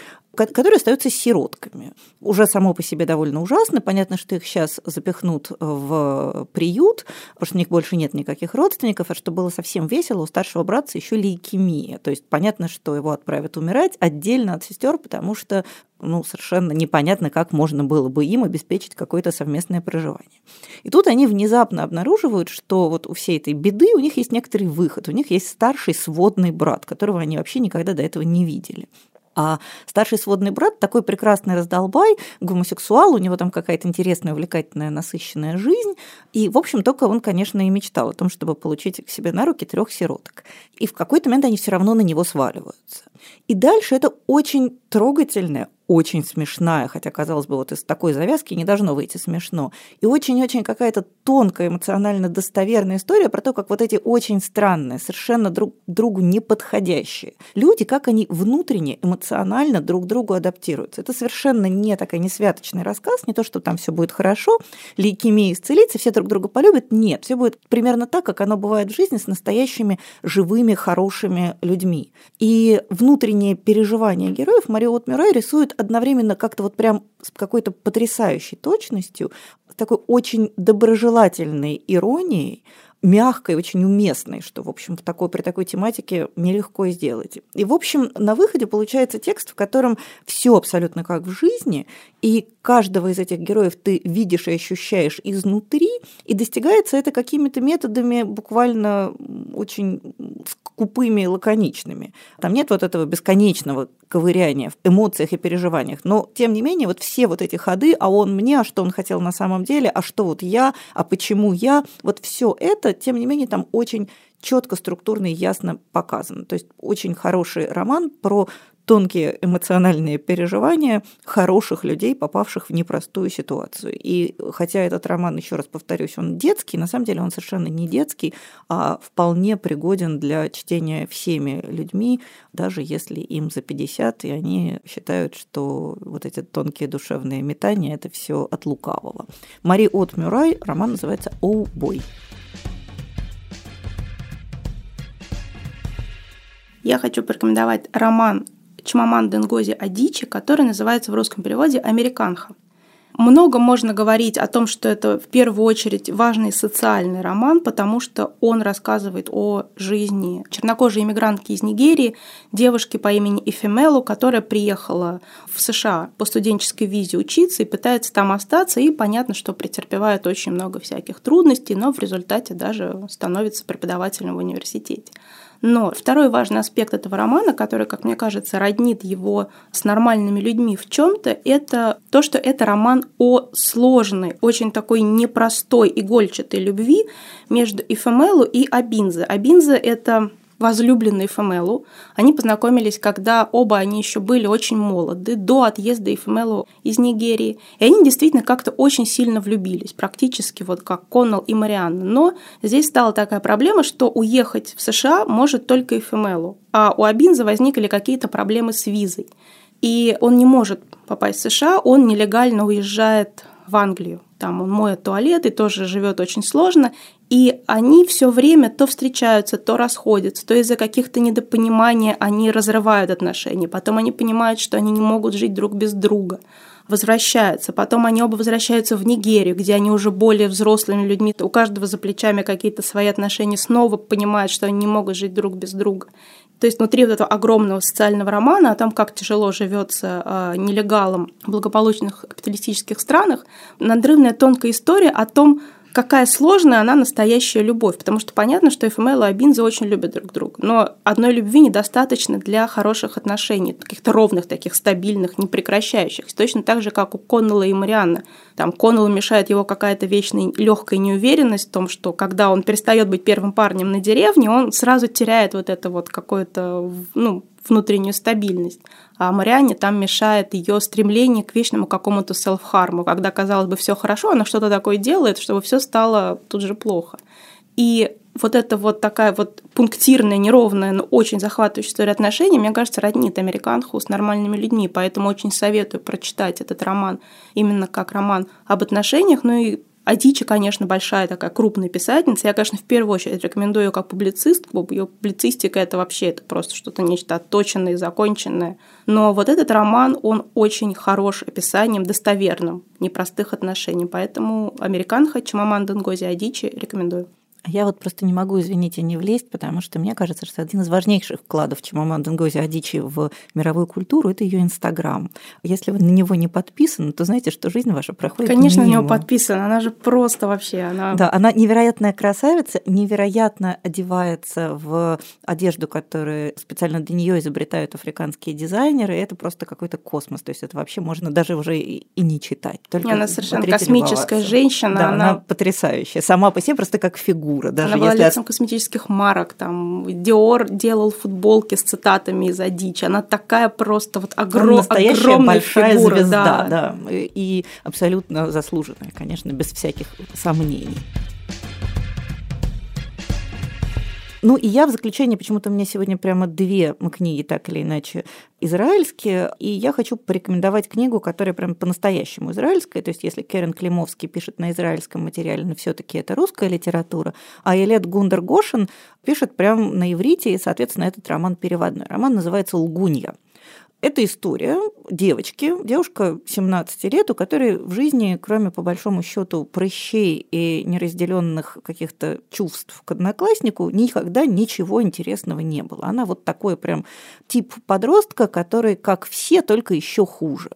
которые остаются сиротками. Уже само по себе довольно ужасно. Понятно, что их сейчас запихнут в приют, потому что у них больше нет никаких родственников, а что было совсем весело, у старшего братца еще лейкемия. То есть понятно, что его отправят умирать отдельно от сестер, потому что ну, совершенно непонятно, как можно было бы им обеспечить какое-то совместное проживание. И тут они внезапно обнаруживают, что вот у всей этой беды у них есть некоторый выход, у них есть старший сводный брат, которого они вообще никогда до этого не видели. А старший сводный брат такой прекрасный раздолбай, гомосексуал, у него там какая-то интересная, увлекательная, насыщенная жизнь. И, в общем, только он, конечно, и мечтал о том, чтобы получить к себе на руки трех сироток. И в какой-то момент они все равно на него сваливаются. И дальше это очень трогательная, очень смешная, хотя, казалось бы, вот из такой завязки не должно выйти смешно. И очень-очень какая-то тонкая, эмоционально достоверная история про то, как вот эти очень странные, совершенно друг другу неподходящие люди, как они внутренне, эмоционально друг другу адаптируются. Это совершенно не такой не святочный рассказ, не то, что там все будет хорошо, лейкемия исцелится, все друг друга полюбят. Нет, все будет примерно так, как оно бывает в жизни с настоящими живыми, хорошими людьми. И внутренние переживания героев Мариот Мюррей рисует одновременно как-то вот прям с какой-то потрясающей точностью, такой очень доброжелательной иронией, мягкой, очень уместной, что, в общем, в такой, при такой тематике нелегко сделать. И, в общем, на выходе получается текст, в котором все абсолютно как в жизни, и каждого из этих героев ты видишь и ощущаешь изнутри, и достигается это какими-то методами буквально очень скупыми и лаконичными. Там нет вот этого бесконечного ковыряния в эмоциях и переживаниях. Но, тем не менее, вот все вот эти ходы, а он мне, а что он хотел на самом деле, а что вот я, а почему я, вот все это, тем не менее, там очень четко, структурно и ясно показано. То есть очень хороший роман про тонкие эмоциональные переживания хороших людей, попавших в непростую ситуацию. И хотя этот роман, еще раз повторюсь, он детский, на самом деле он совершенно не детский, а вполне пригоден для чтения всеми людьми, даже если им за 50, и они считают, что вот эти тонкие душевные метания – это все от лукавого. Мари От Мюрай, роман называется «Оу, бой». Я хочу порекомендовать роман Чмаман Денгози Адичи, который называется в русском переводе «Американха». Много можно говорить о том, что это в первую очередь важный социальный роман, потому что он рассказывает о жизни чернокожей иммигрантки из Нигерии, девушки по имени Эфемелу, которая приехала в США по студенческой визе учиться и пытается там остаться, и понятно, что претерпевает очень много всяких трудностей, но в результате даже становится преподавателем в университете. Но второй важный аспект этого романа, который, как мне кажется, роднит его с нормальными людьми в чем-то, это то, что это роман о сложной, очень такой непростой игольчатой любви между Эфемелу и Абинзе. Абинзе – это возлюбленной Фемелу. Они познакомились, когда оба они еще были очень молоды, до отъезда Фемелу из Нигерии. И они действительно как-то очень сильно влюбились, практически вот как Коннелл и Марианна. Но здесь стала такая проблема, что уехать в США может только Фемелу, а у Абинза возникли какие-то проблемы с визой. И он не может попасть в США, он нелегально уезжает в Англию. Там он моет туалет и тоже живет очень сложно. И они все время то встречаются, то расходятся, то из-за каких-то недопониманий они разрывают отношения. Потом они понимают, что они не могут жить друг без друга возвращаются. Потом они оба возвращаются в Нигерию, где они уже более взрослыми людьми. У каждого за плечами какие-то свои отношения. Снова понимают, что они не могут жить друг без друга. То есть внутри вот этого огромного социального романа о том, как тяжело живется э, нелегалам в благополучных капиталистических странах, надрывная тонкая история о том, какая сложная она настоящая любовь, потому что понятно, что ФМЛ и Абинза очень любят друг друга, но одной любви недостаточно для хороших отношений, каких-то ровных, таких стабильных, не прекращающихся. Точно так же, как у Коннелла и Марианны. Там Коннеллу мешает его какая-то вечная легкая неуверенность в том, что когда он перестает быть первым парнем на деревне, он сразу теряет вот это вот какое-то, ну, внутреннюю стабильность. А Марианне там мешает ее стремление к вечному какому-то селф-харму, когда, казалось бы, все хорошо, она что-то такое делает, чтобы все стало тут же плохо. И вот эта вот такая вот пунктирная, неровная, но очень захватывающая история отношений, мне кажется, роднит американху с нормальными людьми, поэтому очень советую прочитать этот роман именно как роман об отношениях, ну и Адичи, конечно, большая такая крупная писательница. Я, конечно, в первую очередь рекомендую ее как публицистку. Ее публицистика – это вообще это просто что-то нечто отточенное законченное. Но вот этот роман, он очень хорош описанием, достоверным непростых отношений. Поэтому «Американха» Чимаманда Ngozi Адичи рекомендую. Я вот просто не могу, извините, не влезть, потому что мне кажется, что один из важнейших вкладов Чимаман Денгози Адичи в мировую культуру – это ее Инстаграм. Если вы на него не подписаны, то знаете, что жизнь ваша проходит Конечно, мимо. на него подписана, она же просто вообще… Она... Да, она невероятная красавица, невероятно одевается в одежду, которую специально для нее изобретают африканские дизайнеры, это просто какой-то космос, то есть это вообще можно даже уже и, не читать. Только она совершенно космическая женщина. Да, она... она потрясающая, сама по себе просто как фигура фигура. Даже Она была если... лицом косметических марок. Там Диор делал футболки с цитатами из Адичи. Она такая просто вот огром... настоящая огромная большая фигура, звезда, да. да. И абсолютно заслуженная, конечно, без всяких сомнений. Ну и я в заключение, почему-то у меня сегодня прямо две книги так или иначе израильские, и я хочу порекомендовать книгу, которая прям по-настоящему израильская, то есть если Керен Климовский пишет на израильском материале, но все таки это русская литература, а Елет Гундер Гошин пишет прям на иврите, и, соответственно, этот роман переводной. Роман называется «Лгунья». Это история девочки, девушка 17 лет, у которой в жизни, кроме по большому счету прыщей и неразделенных каких-то чувств к однокласснику, никогда ничего интересного не было. Она вот такой прям тип подростка, который, как все, только еще хуже.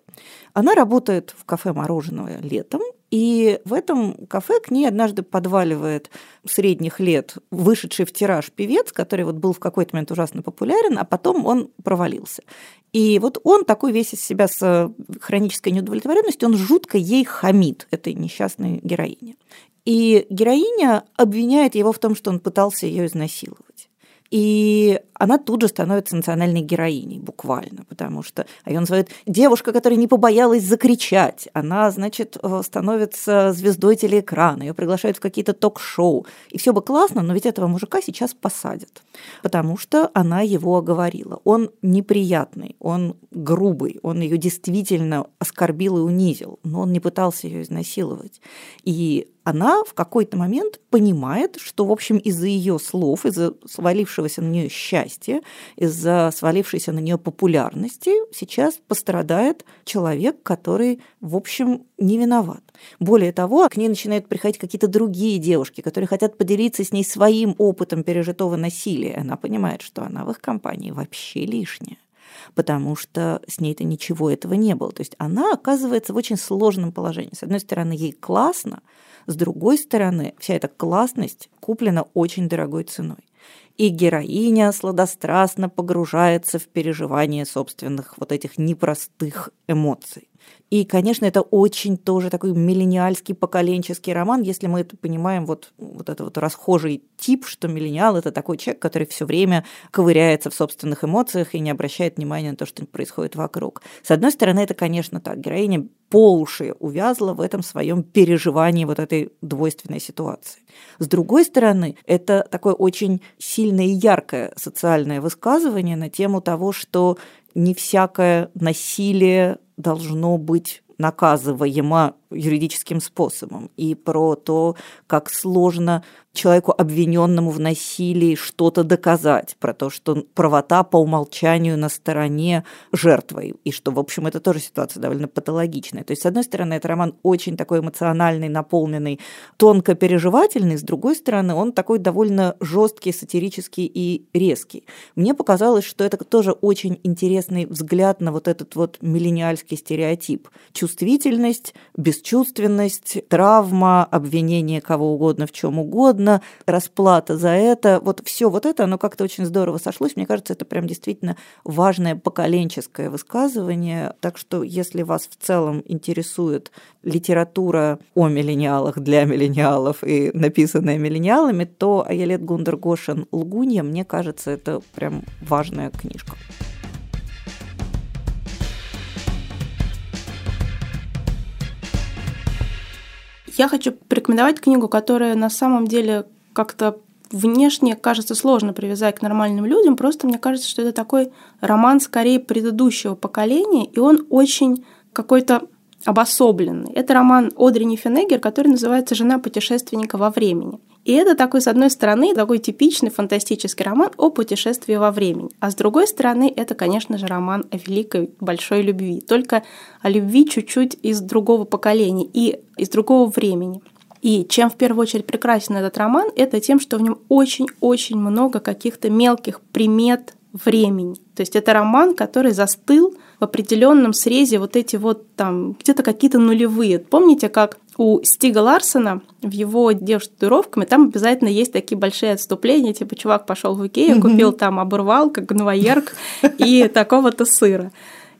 Она работает в кафе мороженого летом, и в этом кафе к ней однажды подваливает средних лет вышедший в тираж певец, который вот был в какой-то момент ужасно популярен, а потом он провалился. И вот он такой весь из себя с хронической неудовлетворенностью, он жутко ей хамит, этой несчастной героине. И героиня обвиняет его в том, что он пытался ее изнасиловать. И она тут же становится национальной героиней, буквально, потому что ее называют девушка, которая не побоялась закричать. Она, значит, э, становится звездой телеэкрана, ее приглашают в какие-то ток-шоу. И все бы классно, но ведь этого мужика сейчас посадят, потому что она его оговорила. Он неприятный, он грубый, он ее действительно оскорбил и унизил, но он не пытался ее изнасиловать. И она в какой-то момент понимает, что, в общем, из-за ее слов, из-за свалившегося на нее счастья, из-за свалившейся на нее популярности сейчас пострадает человек, который, в общем, не виноват. Более того, к ней начинают приходить какие-то другие девушки, которые хотят поделиться с ней своим опытом пережитого насилия. Она понимает, что она в их компании вообще лишняя потому что с ней-то ничего этого не было. То есть она оказывается в очень сложном положении. С одной стороны, ей классно, с другой стороны, вся эта классность куплена очень дорогой ценой. И героиня сладострастно погружается в переживание собственных вот этих непростых эмоций. И, конечно, это очень тоже такой миллениальский, поколенческий роман, если мы это понимаем, вот, вот это вот расхожий тип, что миллениал – это такой человек, который все время ковыряется в собственных эмоциях и не обращает внимания на то, что происходит вокруг. С одной стороны, это, конечно, так. Героиня по уши увязла в этом своем переживании вот этой двойственной ситуации. С другой стороны, это такое очень сильное и яркое социальное высказывание на тему того, что не всякое насилие должно быть наказываемо юридическим способом, и про то, как сложно человеку, обвиненному в насилии, что-то доказать, про то, что правота по умолчанию на стороне жертвы, и что, в общем, это тоже ситуация довольно патологичная. То есть, с одной стороны, это роман очень такой эмоциональный, наполненный, тонко переживательный, с другой стороны, он такой довольно жесткий, сатирический и резкий. Мне показалось, что это тоже очень интересный взгляд на вот этот вот миллениальский стереотип. Чувствительность, бесчувственность, травма, обвинение кого угодно в чем угодно, расплата за это. Вот все вот это, оно как-то очень здорово сошлось. Мне кажется, это прям действительно важное поколенческое высказывание. Так что, если вас в целом интересует литература о миллениалах для миллениалов и написанная миллениалами, то Аялет Гундер Гошин «Лгунья», мне кажется, это прям важная книжка. Я хочу порекомендовать книгу, которая на самом деле как-то внешне кажется сложно привязать к нормальным людям, просто мне кажется, что это такой роман скорее предыдущего поколения, и он очень какой-то обособленный. Это роман Одри Нифенегер, который называется «Жена путешественника во времени». И это такой, с одной стороны, такой типичный фантастический роман о путешествии во времени. А с другой стороны, это, конечно же, роман о великой большой любви. Только о любви чуть-чуть из другого поколения и из другого времени. И чем в первую очередь прекрасен этот роман, это тем, что в нем очень-очень много каких-то мелких примет времени. То есть это роман, который застыл в определенном срезе вот эти вот там где-то какие-то нулевые. Помните, как у Стига Ларсона в его девушке с татуировками там обязательно есть такие большие отступления, типа чувак пошел в Икею, купил там оборвал, как гнвоерк и такого-то сыра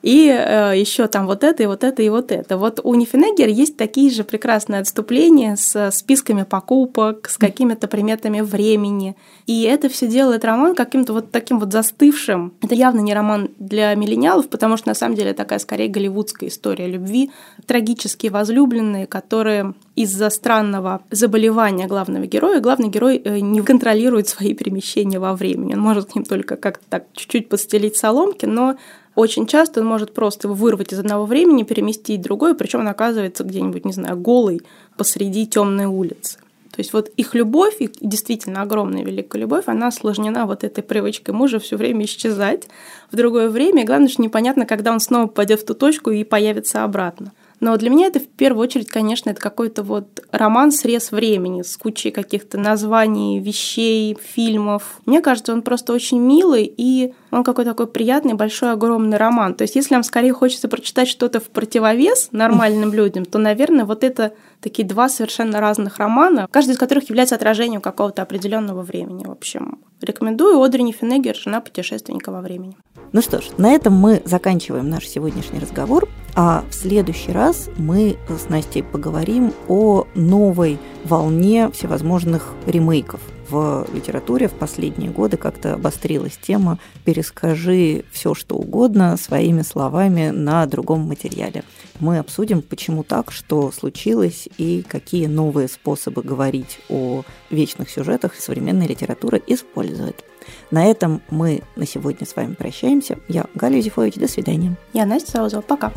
и э, еще там вот это, и вот это, и вот это. Вот у Нифенегер есть такие же прекрасные отступления с списками покупок, с какими-то приметами времени. И это все делает роман каким-то вот таким вот застывшим. Это явно не роман для миллениалов, потому что на самом деле такая скорее голливудская история любви. Трагические возлюбленные, которые из-за странного заболевания главного героя, главный герой э, не контролирует свои перемещения во времени. Он может к ним только как-то так чуть-чуть подстелить соломки, но очень часто он может просто вырвать из одного времени, переместить в другое, причем он оказывается где-нибудь, не знаю, голый посреди темной улицы. То есть вот их любовь, их действительно огромная великая любовь, она осложнена вот этой привычкой мужа все время исчезать в другое время. И главное, что непонятно, когда он снова пойдет в ту точку и появится обратно. Но для меня это в первую очередь, конечно, это какой-то вот роман срез времени с кучей каких-то названий, вещей, фильмов. Мне кажется, он просто очень милый и он какой-то такой приятный, большой, огромный роман. То есть если вам скорее хочется прочитать что-то в противовес нормальным людям, то, наверное, вот это такие два совершенно разных романа, каждый из которых является отражением какого-то определенного времени. В общем, рекомендую Одри Финегер «Жена путешественника во времени». Ну что ж, на этом мы заканчиваем наш сегодняшний разговор. А в следующий раз мы с Настей поговорим о новой волне всевозможных ремейков в литературе в последние годы как-то обострилась тема «перескажи все, что угодно своими словами на другом материале». Мы обсудим, почему так, что случилось и какие новые способы говорить о вечных сюжетах современной литературы использует. На этом мы на сегодня с вами прощаемся. Я Галя Юзефович. До свидания. Я Настя Саузова. Пока.